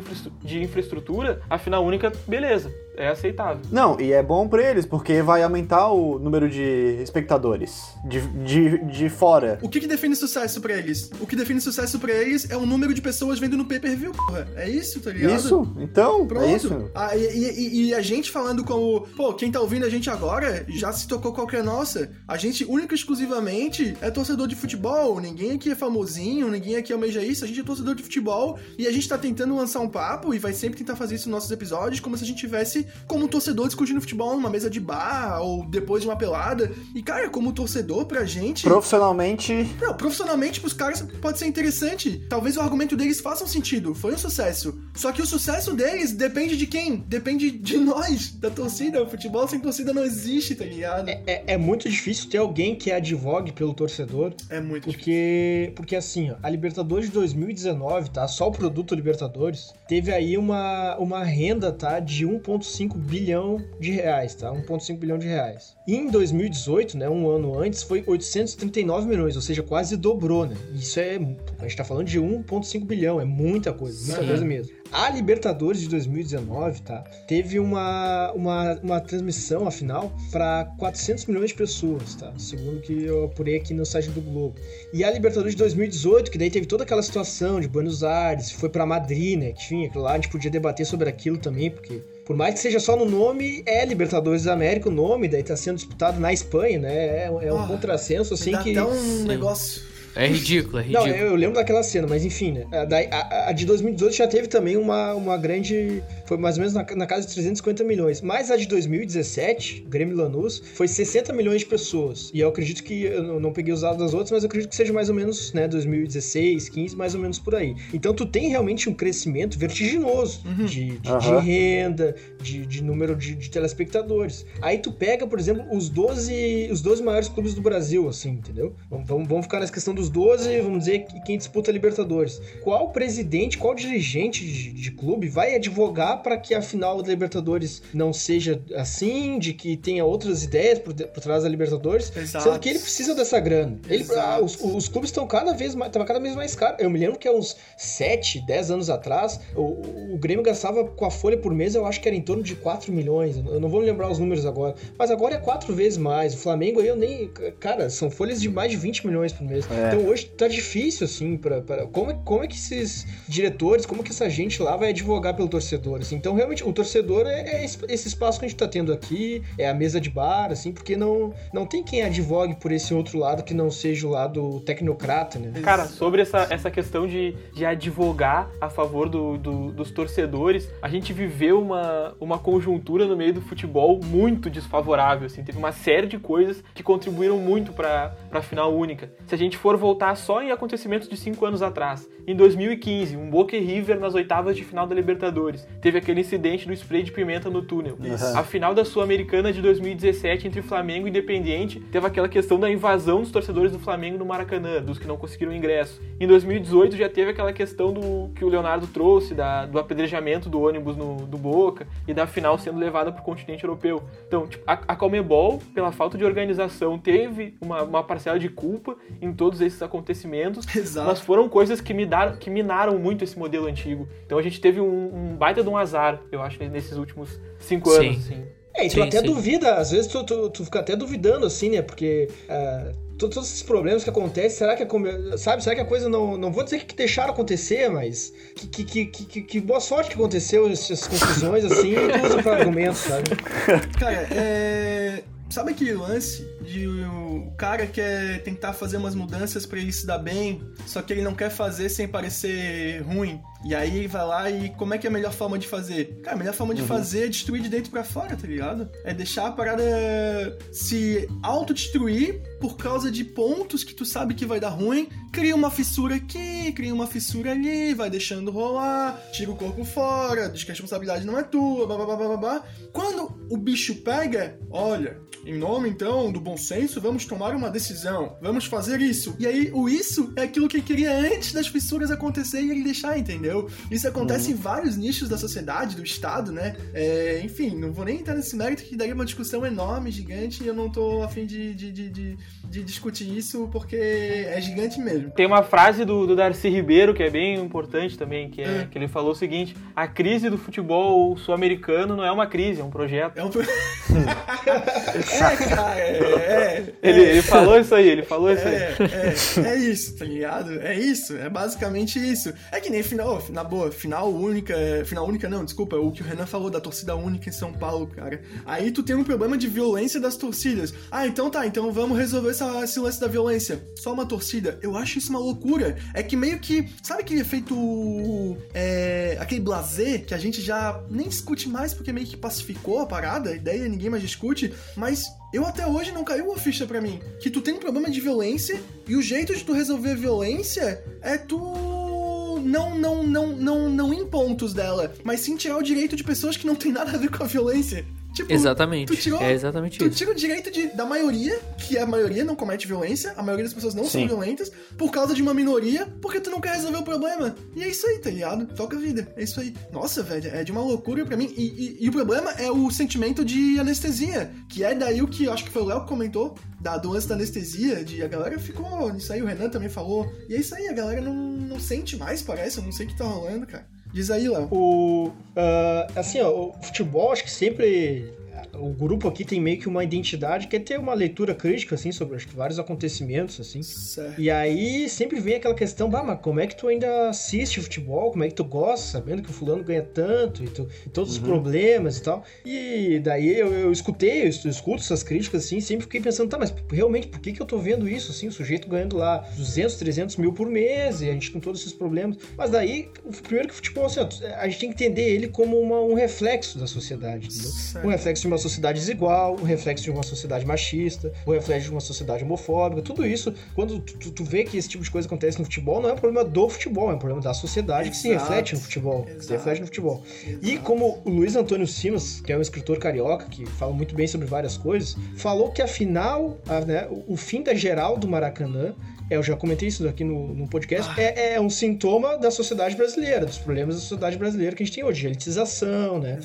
de infraestrutura, a final única, beleza é aceitável. Não, e é bom para eles, porque vai aumentar o número de espectadores de, de, de fora. O que, que define sucesso para eles? O que define sucesso para eles é o número de pessoas vendo no pay-per-view, porra. É isso, tá ligado? Isso, então, é Pronto. é isso. Ah, e, e, e, a gente falando como, pô, quem tá ouvindo a gente agora já se tocou qualquer nossa. A gente, única e exclusivamente, é torcedor de futebol. Ninguém aqui é famosinho, ninguém aqui almeja isso. A gente é torcedor de futebol e a gente tá tentando lançar um papo e vai sempre tentar fazer isso nos nossos episódios, como se a gente tivesse como torcedor discutindo futebol numa mesa de bar ou depois de uma pelada. E, cara, como torcedor pra gente. Profissionalmente. Não, profissionalmente pros caras pode ser interessante. Talvez o argumento deles faça um sentido. Foi um sucesso. Só que o sucesso deles depende de quem? Depende de nós, da torcida. O futebol sem torcida não existe, tá ligado? É, é, é muito difícil ter alguém que advogue pelo torcedor. É muito porque, difícil. Porque assim, ó, a Libertadores de 2019, tá? Só o produto Libertadores, teve aí uma, uma renda, tá? De 1,5 1,5 bilhão de reais, tá? 1,5 bilhão de reais. E em 2018, né, um ano antes, foi 839 milhões, ou seja, quase dobrou, né? Isso é. A gente tá falando de 1,5 bilhão, é muita coisa, muita Sim. coisa mesmo. A Libertadores de 2019, tá? Teve uma, uma, uma transmissão, afinal, para 400 milhões de pessoas, tá? Segundo que eu apurei aqui no site do Globo. E a Libertadores de 2018, que daí teve toda aquela situação de Buenos Aires, foi para Madrid, né? Enfim, lá a gente podia debater sobre aquilo também, porque por mais que seja só no nome, é Libertadores da América o nome, daí tá sendo disputado na Espanha, né? É, é um oh, contrassenso, assim, dá que... até um Sim. negócio é ridículo, é ridículo. Não, eu, lembro daquela cena, mas enfim, né? A, a, a, de 2018 já teve também uma, uma grande. Foi mais ou menos na, na casa de 350 milhões. Mas a de 2017, Grêmio Lanús, foi 60 milhões de pessoas. E eu acredito que. Eu não peguei os dados das outras, mas eu acredito que seja mais ou menos, né? 2016, 15, mais ou menos por aí. Então tu tem realmente um crescimento vertiginoso uhum. de, de, uhum. de, renda, de, de número de, de, telespectadores. Aí tu pega, por exemplo, os 12, os 12 maiores clubes do Brasil, assim, entendeu? Vamos, vamos ficar nessa questão do dos 12, vamos dizer, quem disputa a Libertadores. Qual presidente, qual dirigente de, de clube vai advogar para que a final da Libertadores não seja assim, de que tenha outras ideias por, por trás da Libertadores, Exato. sendo que ele precisa dessa grana. Ele, ah, os, os, clubes estão cada vez mais, cada vez mais caros. Eu me lembro que há uns 7, 10 anos atrás, o, o Grêmio gastava com a folha por mês, eu acho que era em torno de 4 milhões. Eu não vou lembrar os números agora, mas agora é quatro vezes mais. O Flamengo aí eu nem, cara, são folhas de mais de 20 milhões por mês. É. Então hoje tá difícil, assim, pra, pra, como, é, como é que esses diretores, como que essa gente lá vai advogar pelo torcedor, assim? Então, realmente, o torcedor é, é esse espaço que a gente tá tendo aqui, é a mesa de bar, assim, porque não, não tem quem advogue por esse outro lado que não seja o lado tecnocrata, né? Cara, sobre essa, essa questão de, de advogar a favor do, do, dos torcedores, a gente viveu uma, uma conjuntura no meio do futebol muito desfavorável, assim, teve uma série de coisas que contribuíram muito para a final única. Se a gente for voltar só em acontecimentos de cinco anos atrás. Em 2015, um Boca River nas oitavas de final da Libertadores. Teve aquele incidente do spray de pimenta no túnel. Uhum. A final da Sul-Americana de 2017 entre Flamengo e Independiente teve aquela questão da invasão dos torcedores do Flamengo no Maracanã, dos que não conseguiram ingresso. Em 2018 já teve aquela questão do que o Leonardo trouxe, da, do apedrejamento do ônibus no, do Boca e da final sendo levada para o continente europeu. Então, tipo, a, a Comebol, pela falta de organização, teve uma, uma parcela de culpa em todos esses acontecimentos, Exato. mas foram coisas que me daram, que minaram muito esse modelo antigo. Então a gente teve um, um baita de um azar, eu acho, nesses últimos cinco sim. anos. Assim. É, e tu sim, até sim. duvida, às vezes tu, tu, tu, fica até duvidando, assim, né? Porque uh, todos esses problemas que acontecem, será que a, sabe, será que a coisa não. Não vou dizer que deixaram acontecer, mas que, que, que, que, que boa sorte que aconteceu essas confusões, assim, e tu usa pra argumentos, sabe? Cara, é. Sabe aquele lance de o cara quer tentar fazer umas mudanças para ele se dar bem, só que ele não quer fazer sem parecer ruim? E aí vai lá e como é que é a melhor forma de fazer? Cara, a melhor forma de uhum. fazer é destruir de dentro para fora, tá ligado? É deixar a parada se autodestruir por causa de pontos que tu sabe que vai dar ruim cria uma fissura aqui, cria uma fissura ali, vai deixando rolar, tira o corpo fora, diz que a responsabilidade não é tua, blá blá blá blá blá. Quando o bicho pega, olha, em nome então do bom senso, vamos tomar uma decisão, vamos fazer isso. E aí, o isso é aquilo que ele queria antes das fissuras acontecerem e ele deixar, entendeu? Isso acontece uhum. em vários nichos da sociedade, do Estado, né? É, enfim, não vou nem entrar nesse mérito que daria uma discussão enorme, gigante, e eu não tô afim de, de, de, de, de discutir isso porque é gigante mesmo. Tem uma frase do, do Darcy Ribeiro que é bem importante também, que, é, é. que ele falou o seguinte: a crise do futebol sul-americano não é uma crise, é um projeto. É um projeto. é, cara, é, é, ele, ele falou isso aí, ele falou isso aí. É, é, isso, tá ligado? É isso, é basicamente isso. É que nem final, na boa, final única, final única não, desculpa, o que o Renan falou da torcida única em São Paulo, cara. Aí tu tem um problema de violência das torcidas. Ah, então tá, então vamos resolver essa, esse lance da violência. Só uma torcida. Eu acho isso uma loucura. É que meio que, sabe aquele efeito, é, aquele blazer que a gente já nem discute mais porque meio que pacificou a parada, a ideia ninguém mais discute, mas eu até hoje não caiu uma ficha para mim. Que tu tem um problema de violência e o jeito de tu resolver a violência é tu não, não, não, não, não em pontos dela, mas sim tirar o direito de pessoas que não tem nada a ver com a violência. Tipo, exatamente. Tirou, é exatamente tu isso. Tu tira o direito de, da maioria, que a maioria não comete violência, a maioria das pessoas não Sim. são violentas, por causa de uma minoria, porque tu não quer resolver o problema. E é isso aí, tá ligado? Toca a vida. É isso aí. Nossa, velho, é de uma loucura pra mim. E, e, e, o problema é o sentimento de anestesia, que é daí o que acho que foi o Léo que comentou, da doença da anestesia, de a galera ficou nisso aí, o Renan também falou. E é isso aí, a galera não, não sente mais, parece, eu não sei o que tá rolando, cara. Diz aí, Léo. O. Uh, assim, ó, o futebol acho que sempre o grupo aqui tem meio que uma identidade que é ter uma leitura crítica, assim, sobre acho que vários acontecimentos, assim. Certo. E aí sempre vem aquela questão, bah, mas como é que tu ainda assiste futebol? Como é que tu gosta, sabendo que o fulano ganha tanto e, tu, e todos uhum. os problemas e tal? E daí eu, eu escutei, eu escuto essas críticas, assim, sempre fiquei pensando, tá, mas realmente, por que que eu tô vendo isso, assim, o sujeito ganhando lá 200, 300 mil por mês e a gente com todos esses problemas. Mas daí, primeiro que o futebol, assim, a gente tem que entender ele como uma, um reflexo da sociedade, entendeu? Um reflexo de uma sociedade desigual, o reflexo de uma sociedade machista, o reflexo de uma sociedade homofóbica, tudo isso, quando tu, tu, vê que esse tipo de coisa acontece no futebol, não é um problema do futebol, é um problema da sociedade Exato. que se reflete no futebol. Exato. Se reflete no futebol. Exato. E como o Luiz Antônio Simas, que é um escritor carioca, que fala muito bem sobre várias coisas, falou que afinal, a, né, o fim da geral do Maracanã eu já comentei isso aqui no, no podcast, ah. é, é, um sintoma da sociedade brasileira, dos problemas da sociedade brasileira que a gente tem hoje, de elitização, né?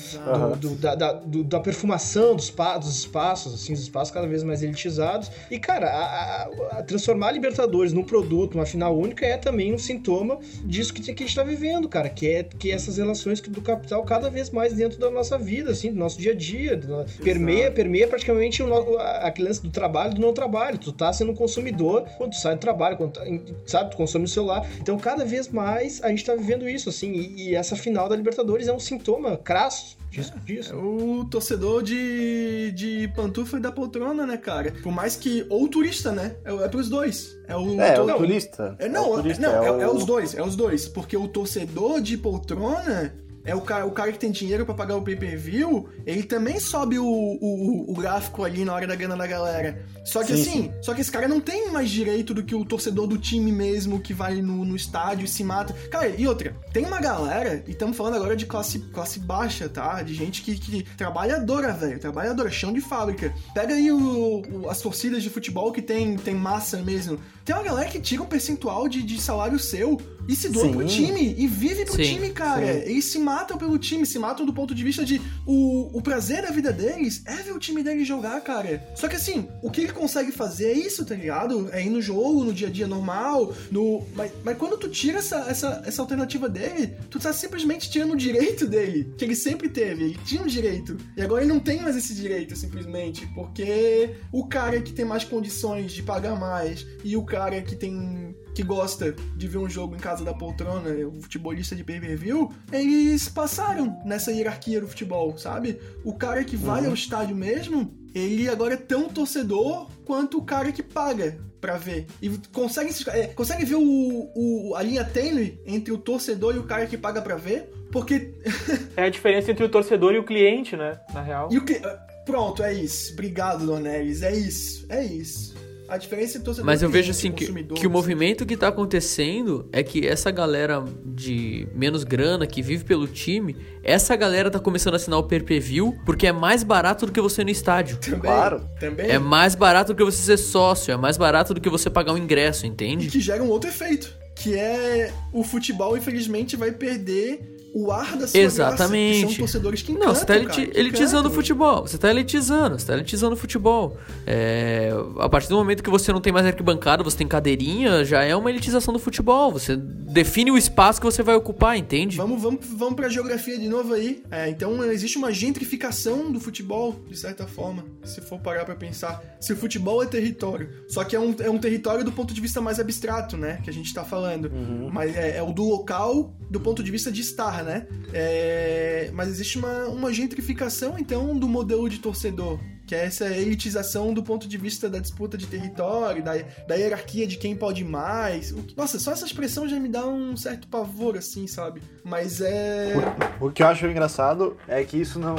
Do, do, da, da, do, da, perfumação dos, dos espaços, assim, os espaços cada vez mais elitizados. E, cara, a, a, a transformar a Libertadores num produto, uma final única, é também um sintoma disso que, que a gente tá vivendo, cara, que é que essas relações do capital cada vez mais dentro da nossa vida, assim, do nosso dia a dia, do, permeia, permeia praticamente o, aquele lance do trabalho do não trabalho. Tu tá sendo um consumidor quando tu sai do trabalho, quando, tá, sabe, tu consome o celular. Então, cada vez mais a gente tá vivendo isso, assim, e, e essa final da Libertadores é um sintoma crasso disso. disso. É o torcedor de, de pantufa e da poltrona, né, cara? Por mais que. Ou o turista, né? É, é pros dois. É o, é, o turista. É, não, é, o turista, não é, é, é, os dois, é os dois. Porque o torcedor de poltrona é o cara, o cara que tem dinheiro para pagar o pay-per-view, ele também sobe o, o, o, gráfico ali na hora da grana da galera. Só que sim, assim, sim. só que esse cara não tem mais direito do que o torcedor do time mesmo que vai no, no estádio e se mata. Cara, e outra, tem uma galera, e estamos falando agora de classe, classe baixa, tá? De gente que, que trabalhadora, velho, trabalhadora, chão de fábrica. Pega aí o, o, as torcidas de futebol que tem, tem massa mesmo. Tem uma galera que tira um percentual de, de salário seu e se doa Sim. pro time e vive pro Sim. time, cara. Sim. Eles se matam pelo time, se matam do ponto de vista de o, o prazer da vida deles é ver o time deles jogar, cara. Só que assim, o que ele consegue fazer é isso, tá ligado? É ir no jogo, no dia a dia normal, no. Mas, mas quando tu tira essa, essa, essa alternativa dele, tu tá simplesmente tirando o direito dele, que ele sempre teve. Ele tinha um direito. E agora ele não tem mais esse direito, simplesmente. Porque o cara que tem mais condições de pagar mais e o cara que tem que gosta de ver um jogo em casa da poltrona, o futebolista de pay-per-view, eles passaram nessa hierarquia do futebol, sabe? O cara que vai uhum. ao estádio mesmo, ele agora é tão torcedor quanto o cara que paga para ver. E consegue, é, consegue ver o, o, a linha tênue entre o torcedor e o cara que paga para ver? Porque. é a diferença entre o torcedor e o cliente, né? Na real. E o que... Pronto, é isso. Obrigado, Donelis. É isso. É isso. A diferença entre torcedor Mas eu e vejo assim que, que o movimento que tá acontecendo é que essa galera de menos grana que vive pelo time, essa galera tá começando a assinar o per-per-view porque é mais barato do que você ir no estádio. Também, Claro. Também. É mais barato do que você ser sócio, é mais barato do que você pagar um ingresso, E entende? que gera um outro efeito. Que é o futebol, infelizmente, vai perder o ar da sua graça, Exatamente. que são torcedores que encantam, Não, você tá eliti- cara, elitizando o futebol. Você tá elitizando, você tá elitizando o futebol. É, a partir do momento que você não tem mais arquibancada, você tem cadeirinha, já é uma elitização do futebol. Você define o espaço que você vai ocupar, entende? Vamos, vamos, vamos pra geografia de novo aí. É, então existe uma gentrificação do futebol, de certa forma, se for parar pra pensar. Se o futebol é território. Só que é um, é um território do ponto de vista mais abstrato, né? Que a gente tá falando. Mas é, é o do local do ponto de vista de estar, né? É, mas existe uma, uma gentrificação, então, do modelo de torcedor. Que é essa elitização do ponto de vista da disputa de território, da, da hierarquia de quem pode mais. O Nossa, só essa expressão já me dá um certo pavor, assim, sabe? Mas é. O que eu acho engraçado é que isso não.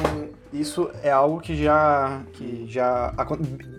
Isso é algo que já. que já.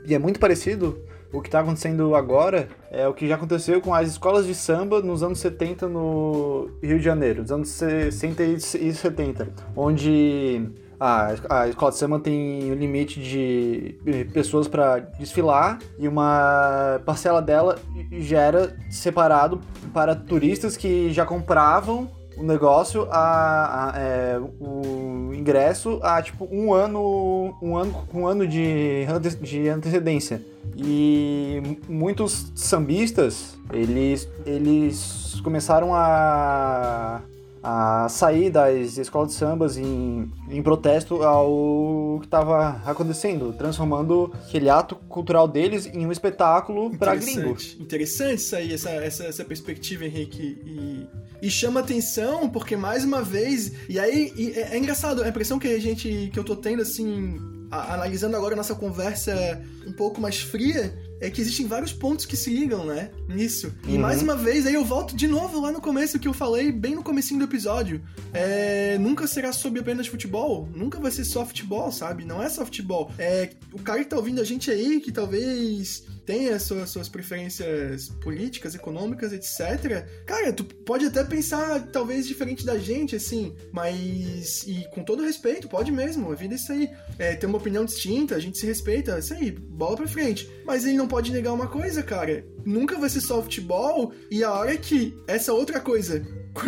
E é muito parecido. O que tá acontecendo agora é o que já aconteceu com as escolas de samba nos anos 70 no Rio de Janeiro, nos anos 60 e 70, onde a, a escola de samba tem um limite de pessoas para desfilar e uma parcela dela já era separado para turistas que já compravam o negócio, a, a- é, o ingresso a tipo um ano, um ano, um ano de, de antecedência. E muitos sambistas, eles, eles começaram a, a sair das escolas de sambas em, em protesto ao que estava acontecendo, transformando aquele ato cultural deles em um espetáculo para gringo. Interessante. Interessante isso aí, essa, essa, essa perspectiva, Henrique. E, e chama atenção porque, mais uma vez. E aí, e é, é engraçado, a impressão que a gente. que eu tô tendo, assim. a- analisando agora a nossa conversa um pouco mais fria. É que existem vários pontos que se ligam, né? Nisso. E Uhum. mais uma vez, aí eu volto de novo lá no começo que eu falei, bem no comecinho do episódio. É, nunca será sobre apenas futebol. Nunca vai ser só futebol, sabe? Não é só futebol. É, o cara que tá ouvindo a gente aí, que talvez tenha suas, suas preferências políticas, econômicas, etc. Cara, tu pode até pensar talvez diferente da gente, assim, mas. E com todo respeito, pode mesmo. A vida é isso aí. É, ter uma opinião distinta, a gente se respeita, isso aí, bola pra frente. Mas ele não pode negar uma coisa, cara. Nunca vai ser só futebol, e a hora que essa outra coisa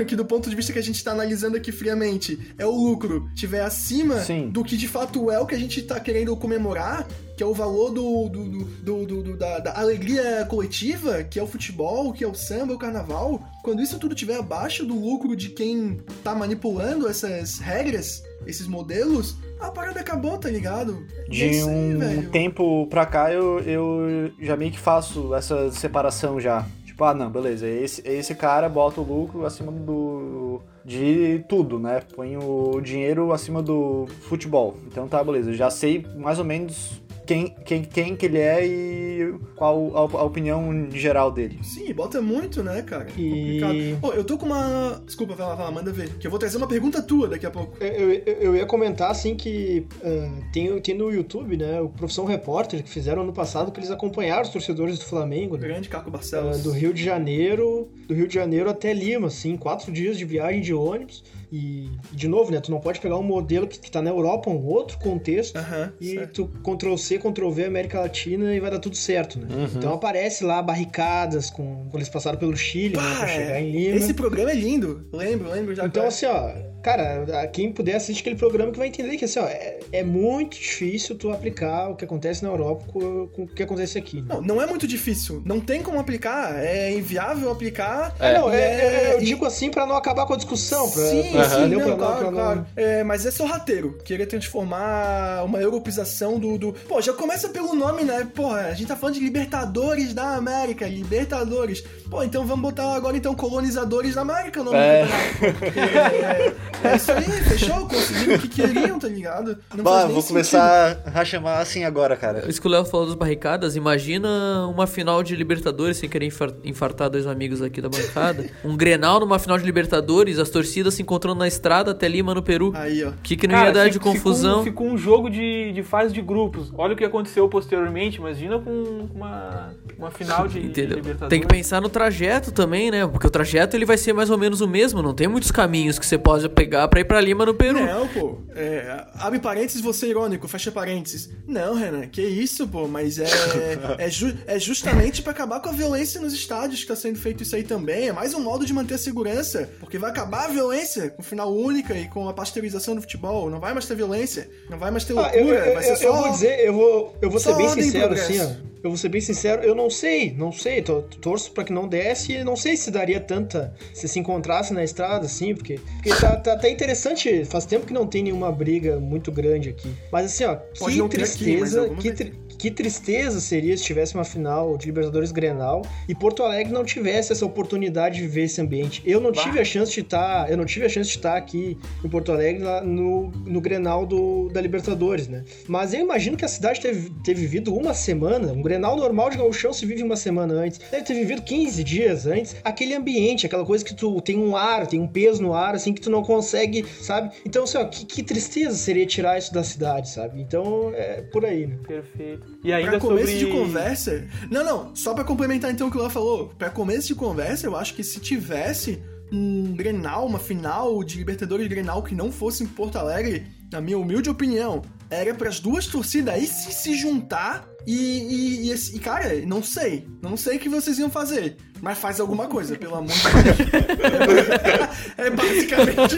que do ponto de vista que a gente tá analisando aqui friamente, é o lucro, tiver acima Sim. do que de fato é o que a gente tá querendo comemorar, que é o valor do, do, do- do- do- do- da, da alegria coletiva, que é o futebol, que é o samba, o carnaval, quando isso tudo tiver abaixo do lucro de quem tá manipulando essas regras, esses modelos, a parada acabou, tá ligado? É De aí, um tempo pra cá eu, eu já meio que faço essa separação já. Tipo, ah não, beleza, esse, esse cara bota o lucro acima do. de tudo, né? Põe o dinheiro acima do futebol. Então tá, beleza, já sei mais ou menos quem, quem, quem que ele é e qual a, a opinião geral dele. Sim, bota muito, né, cara? E- Complicado. Pô, eu tô com uma. Desculpa, vai lá, vai lá, manda ver. Que eu vou trazer uma pergunta tua daqui a pouco. Eu, eu, eu ia comentar assim que ah, tem, tem no YouTube, né, o Profissão Repórter, que fizeram ano passado, que eles acompanharam os torcedores do Flamengo, né, Grande Caco Barcelos. do Rio de Janeiro, do Rio de Janeiro até Lima, assim, quatro dias de viagem de ônibus. E, de novo, né, tu não pode pegar um modelo que, que tá na Europa, um outro contexto, Aham, e certo. tu Ctrl C, Ctrl V América Latina e vai dar tudo certo, né? Uhum. Então aparece lá barricadas com, quando eles passaram pelo Chile, né, Pá, pra chegar em é. Lima. Esse programa é lindo. Lembro, lembro já. Então, assim, ó, cara, quem puder assistir aquele programa que vai entender que, assim, ó, é, é muito difícil tu aplicar o que acontece na Europa com, com o que acontece aqui. Né? Não, não é muito difícil. Não tem como aplicar. É inviável aplicar. Ah, não, E é, é- eu e- digo assim pra não acabar com a discussão. Pra, sim, pra- sim, não, Pra claro, não- claro. É, mas é sorrateiro. Querer transformar uma europeização do, do... Pô, já começa pelo nome, né? Porra, a gente tá falando de Libertadores da América. Libertadores. Pô, então vamos botar agora, então, colonizadores da América o nome É. do é, isso aí, fechou? Conseguiram o que queriam, tá ligado? Não Bah, faz nem vou começar a chamar assim agora, cara. Isso que o Léo falou das barricadas, imagina uma final de Libertadores, sem querer infar- infartar dois amigos aqui da bancada. um Grenal numa final de Libertadores, as torcidas se encontrando na estrada até Lima, no Peru. Aí, ó. O que, que não Cara, ia dar de fica- ficou um- confusão? Ficou um jogo de, de fase de grupos. Olha o que aconteceu posteriormente. Imagina com uma, uma final de, de Entendeu? Libertadores. Tem que pensar no trajeto também, né? Porque o trajeto ele vai ser mais ou menos o mesmo. Não tem muitos caminhos que você pode pegar pra ir pra Lima, no Peru. Não, pô. É, abre parênteses, você é irônico, fecha parênteses. Não, Renan, que isso, pô, mas é. É, ju- é justamente pra acabar com a violência nos estádios que tá sendo feito isso aí também. É mais um modo de manter a segurança. Porque vai acabar a violência com final única e com a pasteurização do futebol. Não vai mais ter violência. Não vai mais ter Ah, loucura. eu, eu, vai ser eu- só. eu vou dizer, eu vou, eu vou ser bem sincero assim, ó. Eu vou ser bem sincero, eu não sei, não sei, tô- torço pra que não desse, e não sei se daria tanta, se se encontrasse na estrada, assim, porque, porque tá, tá até interessante, faz tempo que não tem nenhuma briga muito grande aqui. Mas assim, ó, Pode que aqui, tristeza, alguma que, tri- que tristeza seria se tivesse uma final de Libertadores Grenal e Porto Alegre não tivesse essa oportunidade de viver esse ambiente. Eu não tive a chance de estar, eu não tive a chance de estar aqui em Porto Alegre no, no Grenal do, da Libertadores, né? Mas eu imagino que a cidade teve, ter vivido uma semana, um Grenal normal de gauchão se vive uma semana antes, deve ter vivido 15 dias antes, aquele ambiente, aquela coisa que tu tem um ar, tem um peso no ar, assim, que tu não consegue, sabe? Então, assim, ó, que, que tristeza seria tirar isso da cidade, sabe? Então, é por aí, né? Perfeito. E ainda Pra começo sobre... de conversa. Não, não, só pra complementar então o que o Léo falou. Pra começo de conversa, eu acho que se tivesse um Grenal, uma final de Libertadores Grenal que não fosse em Porto Alegre, na minha humilde opinião, era pras duas torcidas aí se, se juntar e, e, e, esse- e, cara, não sei. Não sei o que vocês iam fazer. Mas faz alguma coisa, pelo amor de Deus. é basicamente,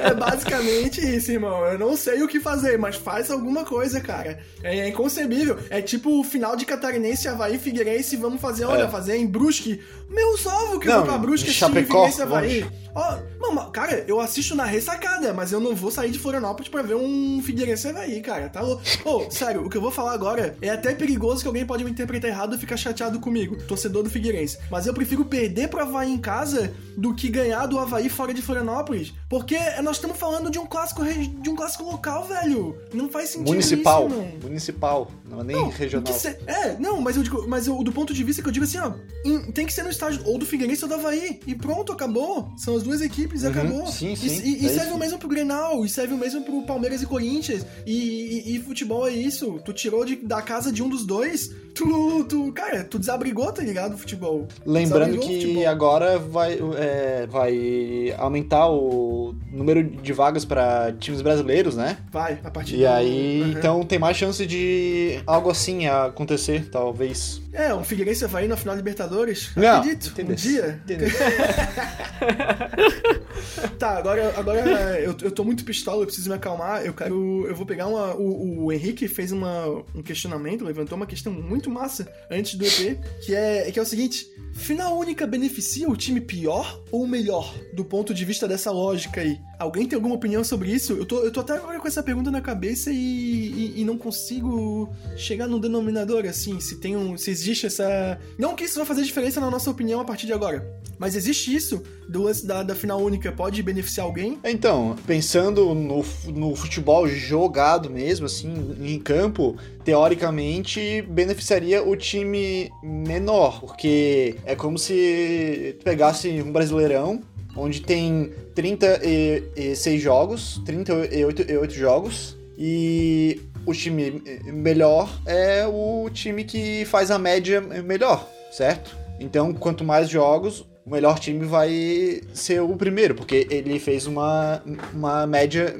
é basicamente isso, irmão. Eu não sei o que fazer, mas faz alguma coisa, cara. É, é inconcebível. É tipo o final de Catarinense, Havaí, Figueirense, vamos fazer, olha, É. fazer em Brusque. Meus ovos que eu Não, vou pra Brusque Chapecó, Figueirense, Havaí. Mas, cara, eu assisto na ressacada, mas eu não vou sair de Florianópolis pra ver um Figueirense Havaí, cara. Tá louco. Ô, sério, o que eu vou falar agora é até perigoso que alguém pode me interpretar errado e ficar chateado comigo, torcedor do Figueirense. Mas eu prefiro perder pro Havaí em casa do que ganhar do Havaí fora de Florianópolis. Porque nós estamos falando de um clássico de um clássico local, velho. Não faz sentido Municipal. isso, irmão. Municipal. Não é nem Não, regional. que se- É, não, mas eu digo, mas eu, do ponto de vista que eu digo assim, ó, em- tem que ser no estádio ou do Figueirense ou do Havaí. E pronto, acabou. São as duas equipes, Uhum, acabou. sim, E- sim, E, e é serve isso. o mesmo pro Grenal, e serve o mesmo pro Palmeiras e Corinthians. E, e- e futebol é isso. Tu tirou de- da casa de um dos dois, tu, tu, cara, tu desabrigou, tá ligado, o futebol. Lembrando o que agora vai, é, vai aumentar o número de vagas para times brasileiros, né? Vai, a partir E do- aí, Uhum. então tem mais chance de algo assim acontecer, talvez. É, um Figueirense e Havaí na final da Libertadores. Não, Acredito, um dia. Tá, agora, agora eu, eu tô muito pistola, eu preciso me acalmar. Eu quero. Eu vou pegar uma. O, o Henrique fez uma, um questionamento, levantou uma questão muito massa antes do EP, que é, que é o seguinte: final única beneficia o time pior ou melhor? Do ponto de vista dessa lógica aí. Alguém tem alguma opinião sobre isso? Eu tô, eu tô até agora com essa pergunta na cabeça e, e, e não consigo chegar num denominador assim, se tem um. se existe essa. Não que isso vai fazer diferença na nossa opinião a partir de agora. Mas existe isso do lance da, da final única pode beneficiar alguém? Então, pensando no, no futebol jogado mesmo, assim, em campo, teoricamente beneficiaria o time menor, porque é como se pegasse um brasileirão, onde tem 36 jogos, 38 jogos, e o time melhor é o time que faz a média melhor, certo? Então, quanto mais jogos, o melhor time vai ser o primeiro, porque ele fez uma, uma média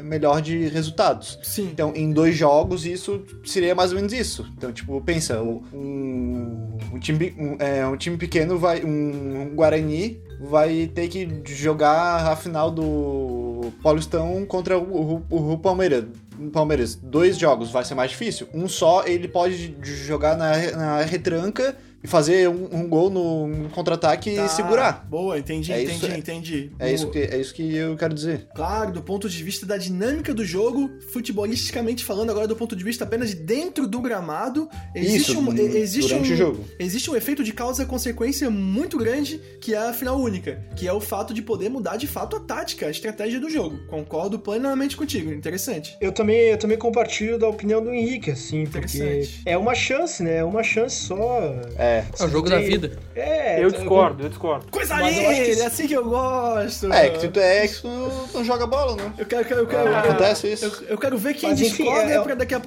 melhor de resultados. Sim. Então, em dois jogos, isso seria mais ou menos isso. Então, tipo, pensa, um, um, time, um, é, um time pequeno vai. Um, um Guarani vai ter que jogar a final do Paulistão contra o, o, o Palmeiras. Palmeiras, dois jogos vai ser mais difícil. Um só ele pode jogar na, na retranca e fazer um, um gol no um contra-ataque Tá, e segurar. Boa, entendi, É entendi, isso, é- entendi. É isso, Boa. que, é isso que eu quero dizer. Claro, do ponto de vista da dinâmica do jogo, futebolisticamente falando, agora do ponto de vista apenas de dentro do gramado, existe isso, um, e- existe durante um, o jogo. existe um efeito de causa e consequência muito grande, que é a final única, que é o fato de poder mudar de fato a tática, a estratégia do jogo. Concordo plenamente contigo, interessante. Eu também, eu também compartilho da opinião do Henrique, assim, porque Interessante. é uma chance, né? É uma chance só. É. É o jogo da vida. É, Eu discordo, eu discordo. Coisa linda, isso- é assim que eu gosto. É, que tu, é que tu não, não joga bola, né? Eu quero, eu quero, eu quero, Acontece isso. eu, eu quero ver quem Mas, discorda é- é- pra daqui a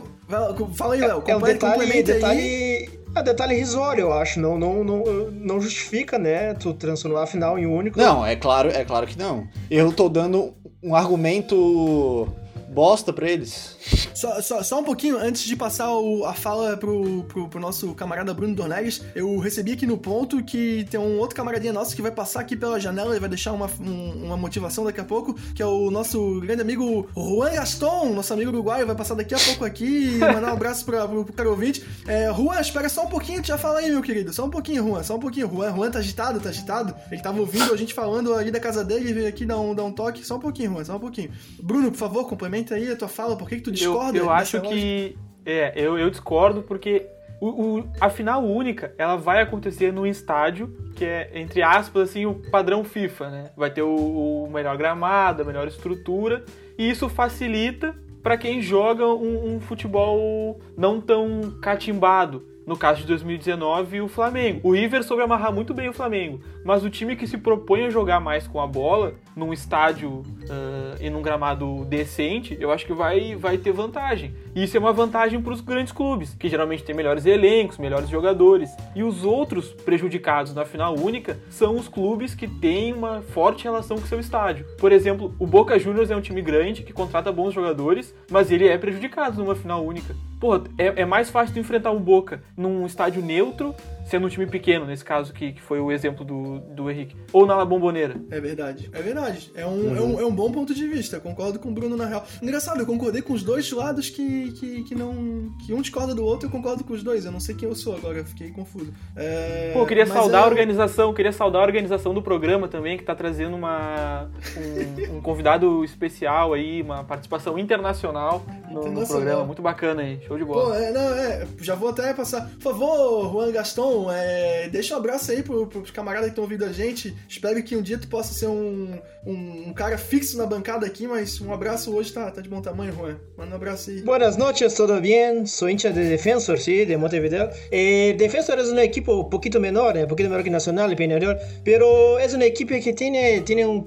Fala aí, Léo, É um detalhe, complementa aí. detalhe, é detalhe risório, eu acho. Não, não, não, não justifica, né? Tu transformar a final em único. Não, é claro, é claro que não. Eu tô dando um argumento bosta pra eles. Só, só, só um pouquinho, antes de passar o- a fala pro, pro, pro nosso camarada Bruno Dornelles, eu recebi aqui no ponto que tem um outro camaradinha nosso que vai passar aqui pela janela e vai deixar uma, um- uma motivação daqui a pouco, que é o nosso grande amigo Juan Gaston, nosso amigo uruguaio, vai passar daqui a pouco aqui e mandar um abraço pra, pro, pro caro ouvinte. É, Juan, espera só um pouquinho, tu já fala aí, meu querido. Só um pouquinho, Juan, só um pouquinho. Juan, Juan tá agitado, tá agitado. Ele tava ouvindo a gente falando ali da casa dele e veio aqui dar um, dar um toque. Só um pouquinho, Juan, só um pouquinho. Bruno, por favor, complementa aí a tua fala, por que, que tu Eu, discorda? eu dessa acho lógica? que. É, eu, eu discordo porque o, o- a final única ela vai acontecer num estádio que é, entre aspas, assim, o padrão FIFA, né? Vai ter o, o melhor gramado, a melhor estrutura, e isso facilita para quem joga um, um futebol não tão catimbado. No caso de 2019, o Flamengo. O River soube amarrar muito bem o Flamengo, mas o time que se propõe a jogar mais com a bola, num estádio ah, e num gramado decente, eu acho que vai, vai ter vantagem. E isso é uma vantagem para os grandes clubes, que geralmente têm melhores elencos, melhores jogadores. E os outros prejudicados na final única são os clubes que têm uma forte relação com seu estádio. Por exemplo, o Boca Juniors é um time grande que contrata bons jogadores, mas ele é prejudicado numa final única. Pô, é, é mais fácil tu enfrentar o Boca num estádio neutro, sendo um time pequeno, nesse caso que, que foi o exemplo do, do Henrique, ou na La Bombonera. É verdade, é verdade. É um, é, um, é um bom ponto de vista, concordo com o Bruno na real. Engraçado, eu concordei com os dois lados que, que, que não. que um discorda do outro, eu concordo com os dois. Eu não sei quem eu sou agora, eu fiquei confuso. É, Pô, eu queria mas saudar é- a organização, queria saudar a organização do programa também, que tá trazendo uma, um, um convidado especial aí, uma participação internacional no, no Internacional. programa. Muito bacana aí, show de Pô, bola. é, não, é, já vou até passar. Por favor, Juan Gaston, é, deixa um abraço aí pro, pros camaradas que estão ouvindo a gente. Espero que um dia tu possa ser um, um, um cara fixo na bancada aqui, mas um abraço hoje tá, tá de bom tamanho, Juan. Manda um abraço aí. Buenas noches, ¿todo bien? Soy hincha de Defensor, sí, de Montevideo. Eh, Defensor es un equipo un poquito menor, eh, un poquito menor que Nacional y Peñarol, pero es un equipo que tiene, tiene un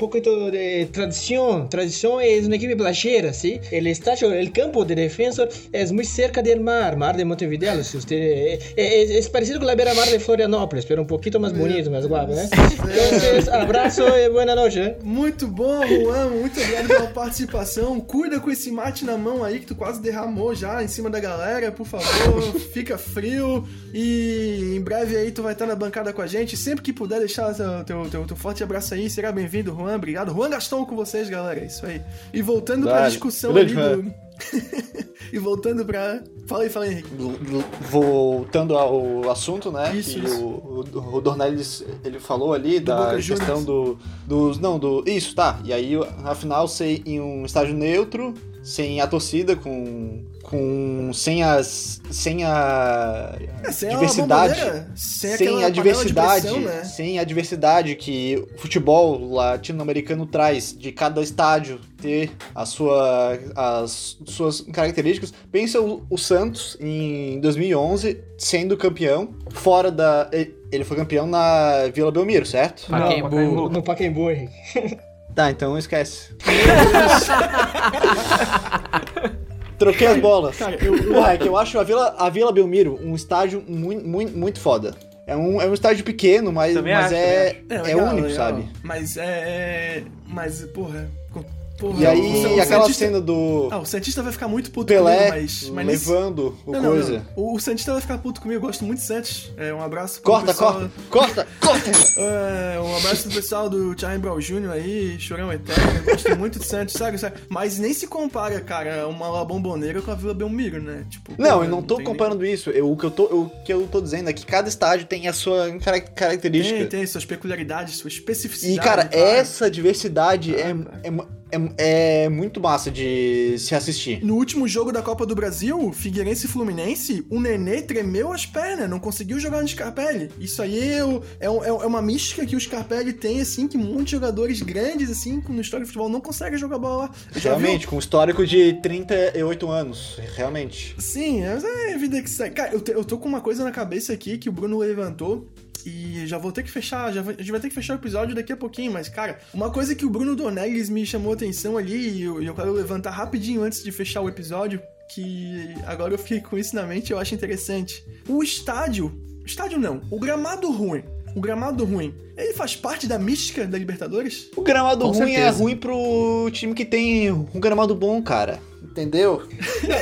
de tradición. Tradición es un equipo playera, sí. El el campo de Defensor es muy cerca del mar, mar de Montevideo. Si usted, eh, eh, es, es parecido con la beira mar de Florianópolis, pero un poquito más bonito, más guapo, ¿eh? Entonces, abrazo y buena noche. ¿eh? Muito bom, Juan. Muito obrigado pela participação. Cuida com esse mate na mão aí que tu quase derramou já em cima da galera, por favor. Fica frio. E em breve aí tu vai estar na bancada com a gente. Sempre que puder deixar teu, teu, teu, teu forte abraço aí, será bem-vindo, Juan. Obrigado. Juan Gaston com vocês, galera. É isso aí. E voltando pra Verdade. discussão ali do. e voltando pra. Fala aí, fala aí, Henrique. Voltando ao assunto, né? Isso, que isso. O, o, o Dornelles, ele falou ali da Boca questão do, dos... Não, do... Isso, tá. E aí, afinal, ser em um estádio neutro, sem a torcida, com... com sem as... sem a É, sem a diversidade... bomboneira, sem, Sem a diversidade, pressão, né? sem a diversidade que o futebol latino-americano traz, de cada estádio ter a sua, as suas características. Pensa o, o Santos em 2011 sendo campeão fora da. Ele foi campeão na Vila Belmiro, certo? Pacaembu. Pacaembu. No Pacaembu, Henrique. Tá, então esquece. Troquei as bolas. Porra, é que eu acho a Vila, a Vila Belmiro um estádio muito, muito, muito foda. É um, é um estádio pequeno, mas, Também mas acho, é, É, é legal, único, legal. sabe? Mas é. é- Mas, porra. Porra, E aí, o aquela Santista- cena do Ah, o Santista vai ficar muito puto Pelé comigo, mas... mas levando o Não, não, coisa. não. O, o Santista vai ficar puto comigo, eu gosto muito do Santos. É, um abraço pro Corta, pessoal... corta, corta, corta! É, um abraço pro pessoal do Charlie Brown Jr. aí, chorão eterno. Eu gosto muito do Santos, sabe? sabe? Mas nem se compara, cara, uma La Bombonera com a Vila Belmiro, né? Tipo, Não, eu não tô comparando isso. Eu- o, que eu tô, o que eu tô dizendo é que cada estádio tem a sua cara- nem- característica. Tem, tem suas peculiaridades, sua especificidade. E, cara, claro. essa diversidade é, Ah, é, é, é muito massa de se assistir. No último jogo da Copa do Brasil, Figueirense e Fluminense, o Nenê tremeu as pernas, não conseguiu jogar no Scarpelli. Isso aí é, é, um- é uma mística que o Scarpelli tem, assim, que muitos jogadores grandes, assim, no história do futebol, não conseguem jogar bola? Realmente, com um histórico de 38 anos. Realmente. Sim, mas é vida que segue. Cara, eu, te- eu tô com uma coisa na cabeça aqui que o Bruno levantou. E já vou ter que fechar, já vai- a gente vai ter que fechar o episódio daqui a pouquinho, mas, cara, uma coisa que o Bruno Dornelles me chamou a atenção ali, e eu, eu quero levantar rapidinho antes de fechar o episódio, que agora eu fiquei com isso na mente e eu acho interessante. O estádio, estádio não, o gramado ruim, o gramado ruim, ele faz parte da mística da Libertadores? O gramado Com ruim é certeza. ruim pro time que tem um gramado bom, cara. Entendeu?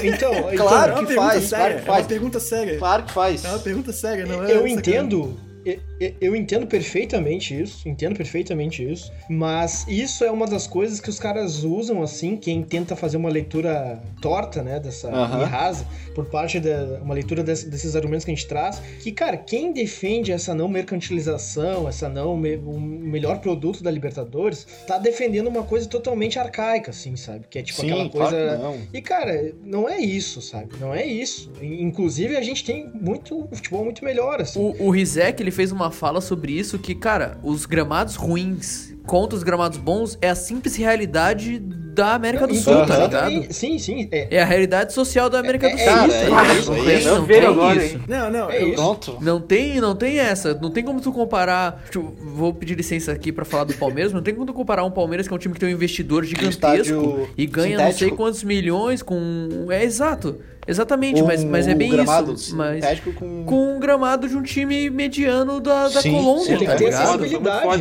Então, é Claro uma que pergunta faz, séria, claro que é faz. uma pergunta séria. Claro que faz. É uma pergunta séria, não é? eu entendo. Eu- eu- entendo perfeitamente isso, entendo perfeitamente isso, mas isso é uma das coisas que os caras usam assim, quem tenta fazer uma leitura torta, né, dessa e rasa, por parte da uma leitura des- desses argumentos que a gente traz, que cara, quem defende essa não mercantilização, essa não me- o melhor produto da Libertadores, tá defendendo uma coisa totalmente arcaica, assim, sabe? Que é tipo Sim, aquela claro coisa que não. e, cara, não é isso, sabe? Não é isso. Inclusive, a gente tem muito futebol muito melhor, assim. O, o Rizek, ele fez uma fala sobre isso, que, cara, os gramados ruins contra os gramados bons é a simples realidade da América do Sul, tá ligado? Sim, sim. É, É a realidade social da América É- do é Sul. isso, tá é isso, não é tem, isso. não tem agora, isso. hein? Não, não, É eu, isso. Pronto. Não tem, não tem essa. Não tem como tu comparar. Tipo, vou pedir licença aqui pra falar do Palmeiras. Não tem como tu comparar um Palmeiras que é um time que tem um investidor gigantesco estádio e ganha não sei sintético. quantos milhões com. É exato. Exatamente, Um- mas, mas é bem gramado isso. Mas com... com um gramado de um time mediano da, da Sim, Colômbia, sim, tem tá ligado?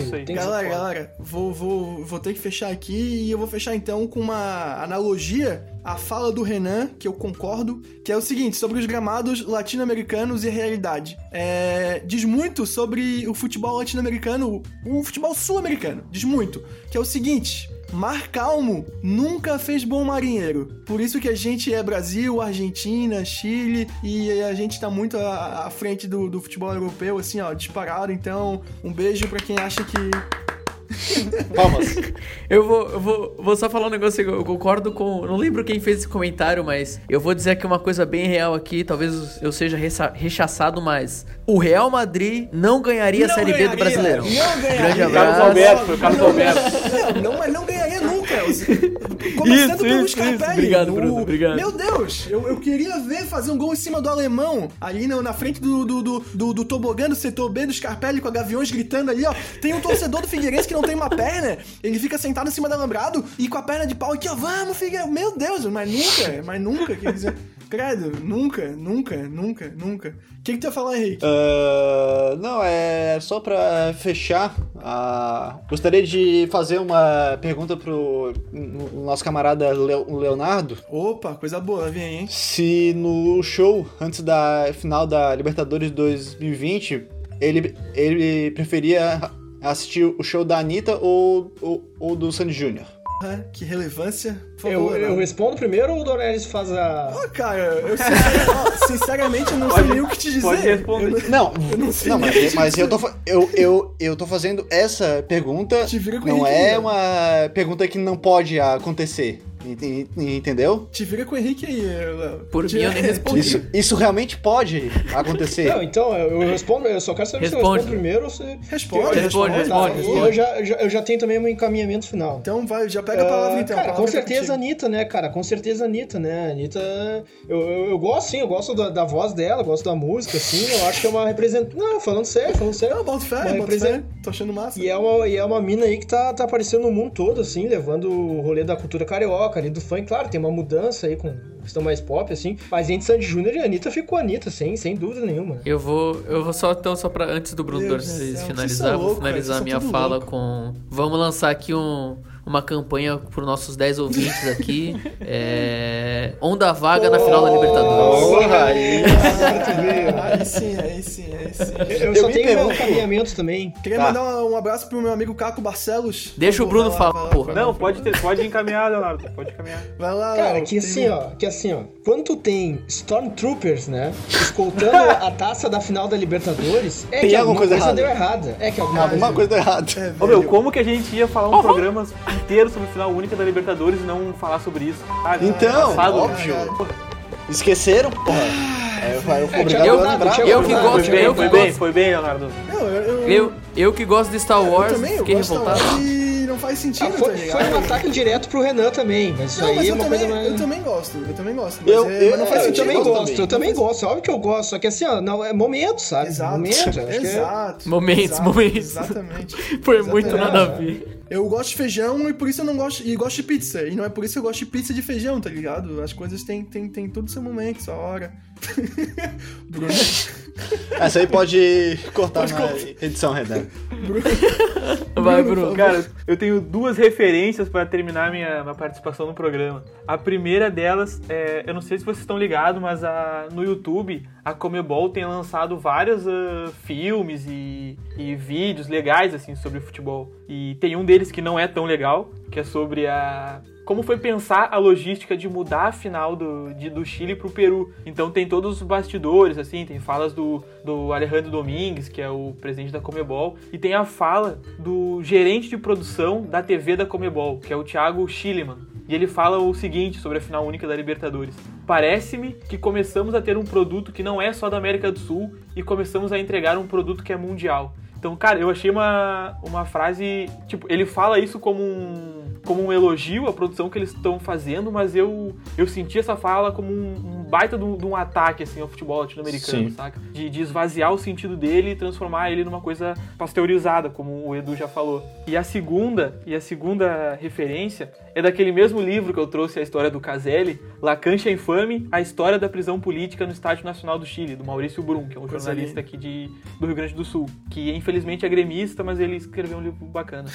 Tem que- Galera, galera, vou, vou, vou ter que fechar aqui e eu vou fechar então com uma analogia à fala do Renan, que eu concordo, que é o seguinte, sobre os gramados latino-americanos e a realidade. É, diz muito sobre o futebol latino-americano, o futebol sul-americano, diz muito, que é o seguinte... Mar Calmo nunca fez bom marinheiro. Por isso que a gente é Brasil, Argentina, Chile e a gente tá muito à, à frente do, do futebol europeu, assim, ó, disparado. Então, um beijo pra quem acha que Palmas. Eu vou, eu vou, vou só falar um negócio eu concordo com. Não lembro quem fez esse comentário, mas eu vou dizer aqui uma coisa bem real aqui. Talvez eu seja recha- rechaçado, mas o Real Madrid não ganharia a Não Série B do ganharia, Brasileirão. Não ganharia. Grande Carlos abraço. Alberto, foi o Carlos Não, Alberto. Não, não, mas não ganharia Começando Isso, pelo isso, Scarpelli. isso. Obrigado, O- Bruno, obrigado. Meu Deus, eu, eu queria ver fazer um gol em cima do alemão. Ali na, na frente do, do, do, do, do tobogã do setor B do Scarpelli com a Gaviões gritando ali, ó. Tem um torcedor do Figueirense que não tem uma perna. Ele fica sentado em cima do alambrado e com a perna de pau aqui, ó. Vamos, Figueirense. Meu Deus, mas nunca, mas nunca. Quer dizer, credo, nunca, nunca, nunca, nunca. O que, que tu ia falar, Henrique? Ah, não, é só pra fechar. ah, gostaria de fazer uma pergunta pro no- nosso camarada Leo- Leonardo. Opa, coisa boa, vem, hein? Se no show, antes da final da Libertadores 2020, ele, ele preferia assistir o show da Anitta ou, ou, ou do Sandy Júnior. Que relevância. Por Eu, favor, eu Leonardo. respondo primeiro ou o Dornelles faz a. Ó, cara, eu sinceramente, ó, sinceramente eu não sei nem o que te dizer. pode responder. Eu Não, Eu não sei não, mas, mas eu, tô, eu, eu, eu tô fazendo essa pergunta. Te vira com Não é uma pergunta que não pode acontecer. Ent- Entendeu? Te vira com o Henrique aí. Por Te- mim, eu nem respondi. Isso, isso realmente pode acontecer. Não, então, eu eu respondo, eu só quero saber se eu Responde. respondo primeiro ou se. Responde, Responde, responde. Tá, responde, e eu já, já- eu já tenho também um encaminhamento final. Então vai, já pega a palavra Ah, então. Cara, palavra com tá certeza a. Anitta, né, cara? Com certeza a Anitta, né? A Anitta. Eu, eu, eu gosto, sim, eu gosto da, da voz dela, gosto da música, assim. Eu acho que é uma representante. Não, falando sério, falando sério. Não, bota fé, fé. represent- Tô achando massa. E é, uma, e é uma mina aí que tá, tá aparecendo no mundo todo, assim, levando o rolê da cultura carioca ali, do funk. Claro, tem uma mudança aí com questão mais pop, assim. Mas entre Sandy Júnior e Anitta ficou Anitta, sem, sem dúvida nenhuma. Eu vou, eu vou só então só para antes do Bruno céu, finalizar, vou finalizar cara, a minha fala louco. com vamos lançar aqui um uma campanha para os nossos 10 ouvintes aqui. É... Onda vaga na final da Libertadores. Porra, aí. Aí sim, aí sim, aí sim. Eu, Eu só tenho meu pergunto. encaminhamento também. Queria Tá. mandar um abraço pro meu amigo Caco Barcelos. Deixa o Bruno falar, lá, porra. Não, pode, ter, pode encaminhar, Leonardo. Pode encaminhar. Vai lá, Cara, que tem- assim, ó, que assim, ó, quando tu tem Stormtroopers, né, escoltando a taça da final da Libertadores, é Tem que alguma coisa coisa, errada. deu errada. É que alguma Alguma coisa deu errado. É, Ô meu, como que a gente ia falar um programa inteiro sobre a final única da Libertadores e não falar sobre isso? Ah, Então, passado, óbvio. Porra, Esqueceram? Porra. É, eu, eu fui É, obrigado a lembrar. Eu que gosto, Foi eu bem, que foi bem, foi bem, Leonardo. Não, eu, eu, Eu, eu que gosto de Star eu Wars, também, eu fiquei gosto da revoltado. Wars e não faz sentido, Ah, tá foi, ligado? foi um ataque direto pro Renan também, mas isso Não, mas aí é eu uma também, coisa mais... eu também gosto, eu também gosto. Mas, Eu- é- eu- mas não faz eu sentido. também gosto gosto, também. eu também gosto, óbvio que eu gosto, só que assim, ó, não, é momento, sabe? Exato. Momento, eu que é... Exato. Momentos, exato, momentos. Exatamente. Foi muito Exatamente. nada a ver. Eu gosto de feijão e por isso eu não gosto. E gosto de pizza. E não é por isso que eu gosto de pizza de feijão, tá ligado? As coisas têm, têm, têm todo seu momento, sua hora. Bruno. Essa aí pode cortar na edição, Renan. Vai, Bruno, Bruno. Cara, eu tenho duas referências para terminar minha, minha participação no programa. A primeira delas, é, eu não sei se vocês estão ligados, mas a, no YouTube a Comebol tem lançado vários ah, filmes e, e vídeos legais assim sobre futebol. E tem um deles que não é tão legal, que é sobre a como foi pensar a logística de mudar a final do, de- do Chile pro Peru. Então tem todos os bastidores, assim, tem falas do, do Alejandro Domingues, que é o presidente da Comebol, e tem a fala do gerente de produção da TV da Comebol, que é o Thiago Schilleman. E ele fala o seguinte sobre a final única da Libertadores. Parece-me que começamos a ter um produto que não é só da América do Sul e começamos a entregar um produto que é mundial. Então, cara, eu achei uma, uma frase. Tipo, ele fala isso como um, como um elogio à produção que eles estão fazendo, mas eu, eu senti essa fala como um, um baita de um, de um ataque assim, ao futebol latino-americano, saca? De, de esvaziar o sentido dele e transformar ele numa coisa pasteurizada, como o Edu já falou. E a segunda, e a segunda referência é daquele mesmo livro que eu trouxe a história do Caselli, La Cancha Infame, a história da prisão política no Estádio Nacional do Chile, do Maurício Brum, que é um jornalista aqui de, do Rio Grande do Sul, que infelizmente é gremista, mas ele escreveu um livro bacana.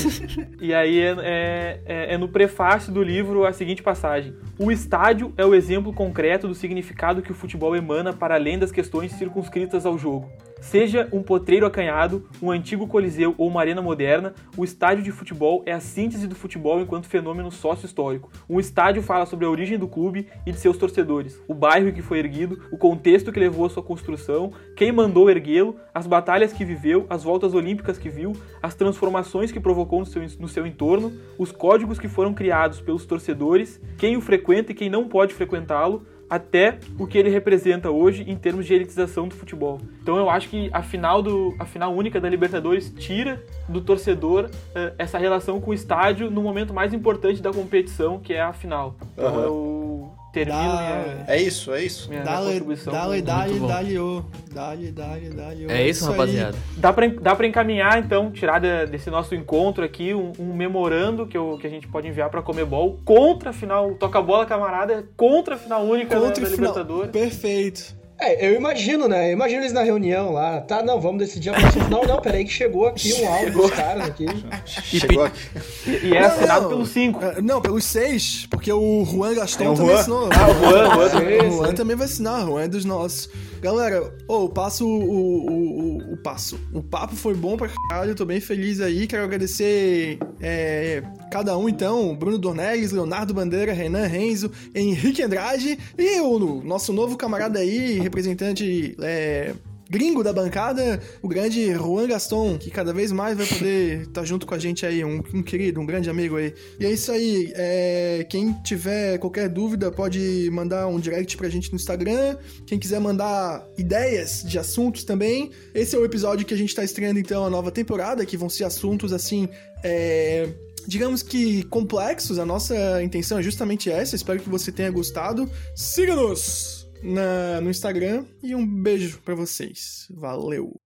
e aí é, é- é- é no prefácio do livro a seguinte passagem: O estádio é o exemplo concreto do significado que o futebol emana para além das questões circunscritas ao jogo. Seja um potreiro acanhado, um antigo coliseu ou uma arena moderna, o estádio de futebol é a síntese do futebol enquanto fenômeno sócio-histórico. Um estádio fala sobre a origem do clube e de seus torcedores, o bairro em que foi erguido, o contexto que levou à sua construção, quem mandou erguê-lo, as batalhas que viveu, as voltas olímpicas que viu, as transformações que provocou no seu, no seu entorno, os códigos que foram criados pelos torcedores, quem o frequenta e quem não pode frequentá-lo, até o que ele representa hoje em termos de elitização do futebol. Então eu acho que a final, do, a final única da Libertadores tira do torcedor eh, essa relação com o estádio no momento mais importante da competição, que é a final. Então Aham. eu termino minha, É isso, é isso. minha, minha Dale, contribuição. dale, com- dale, bom. dale, ô. Dale, dale, dale, ô. É isso, aí. rapaziada. Dá pra, dá pra encaminhar, então, tirar da- desse nosso encontro aqui um, um memorando que, eu- que a gente pode enviar pra Comebol contra a final, toca a bola camarada, contra a final única da- Contra da, o final. Libertadores. Perfeito. É, eu imagino, né? Eu imagino eles na reunião lá. Tá, não, vamos decidir a próxima final. Não, peraí que chegou aqui um áudio dos caras aqui. Chegou aqui. E, e é Não, assinado não. pelos cinco. É, Não, pelos seis, porque o Juan Gaston É o também Juan? assinou. Ah, o Juan, o Juan também. O Juan também vai assinar, o Juan é dos nossos. Galera, ô, passo o, o, o, o passo. O papo foi bom pra caralho, tô bem feliz aí. Quero agradecer é, cada um, então. Bruno Dornelles, Leonardo Bandeira, Renan Renzo, Henrique Andrade e o nosso novo camarada aí, representante é, gringo da bancada, o grande Juan Gaston, que cada vez mais vai poder estar junto com a gente aí, um, um querido, um grande amigo aí. E é isso aí, é, quem tiver qualquer dúvida pode mandar um direct pra gente no Instagram, quem quiser mandar ideias de assuntos também. Esse é o episódio que a gente tá estreando então a nova temporada, que vão ser assuntos assim, é, digamos que complexos. A nossa intenção é justamente essa. Espero que você tenha gostado. Siga-nos na- no Instagram e um beijo pra vocês. Valeu!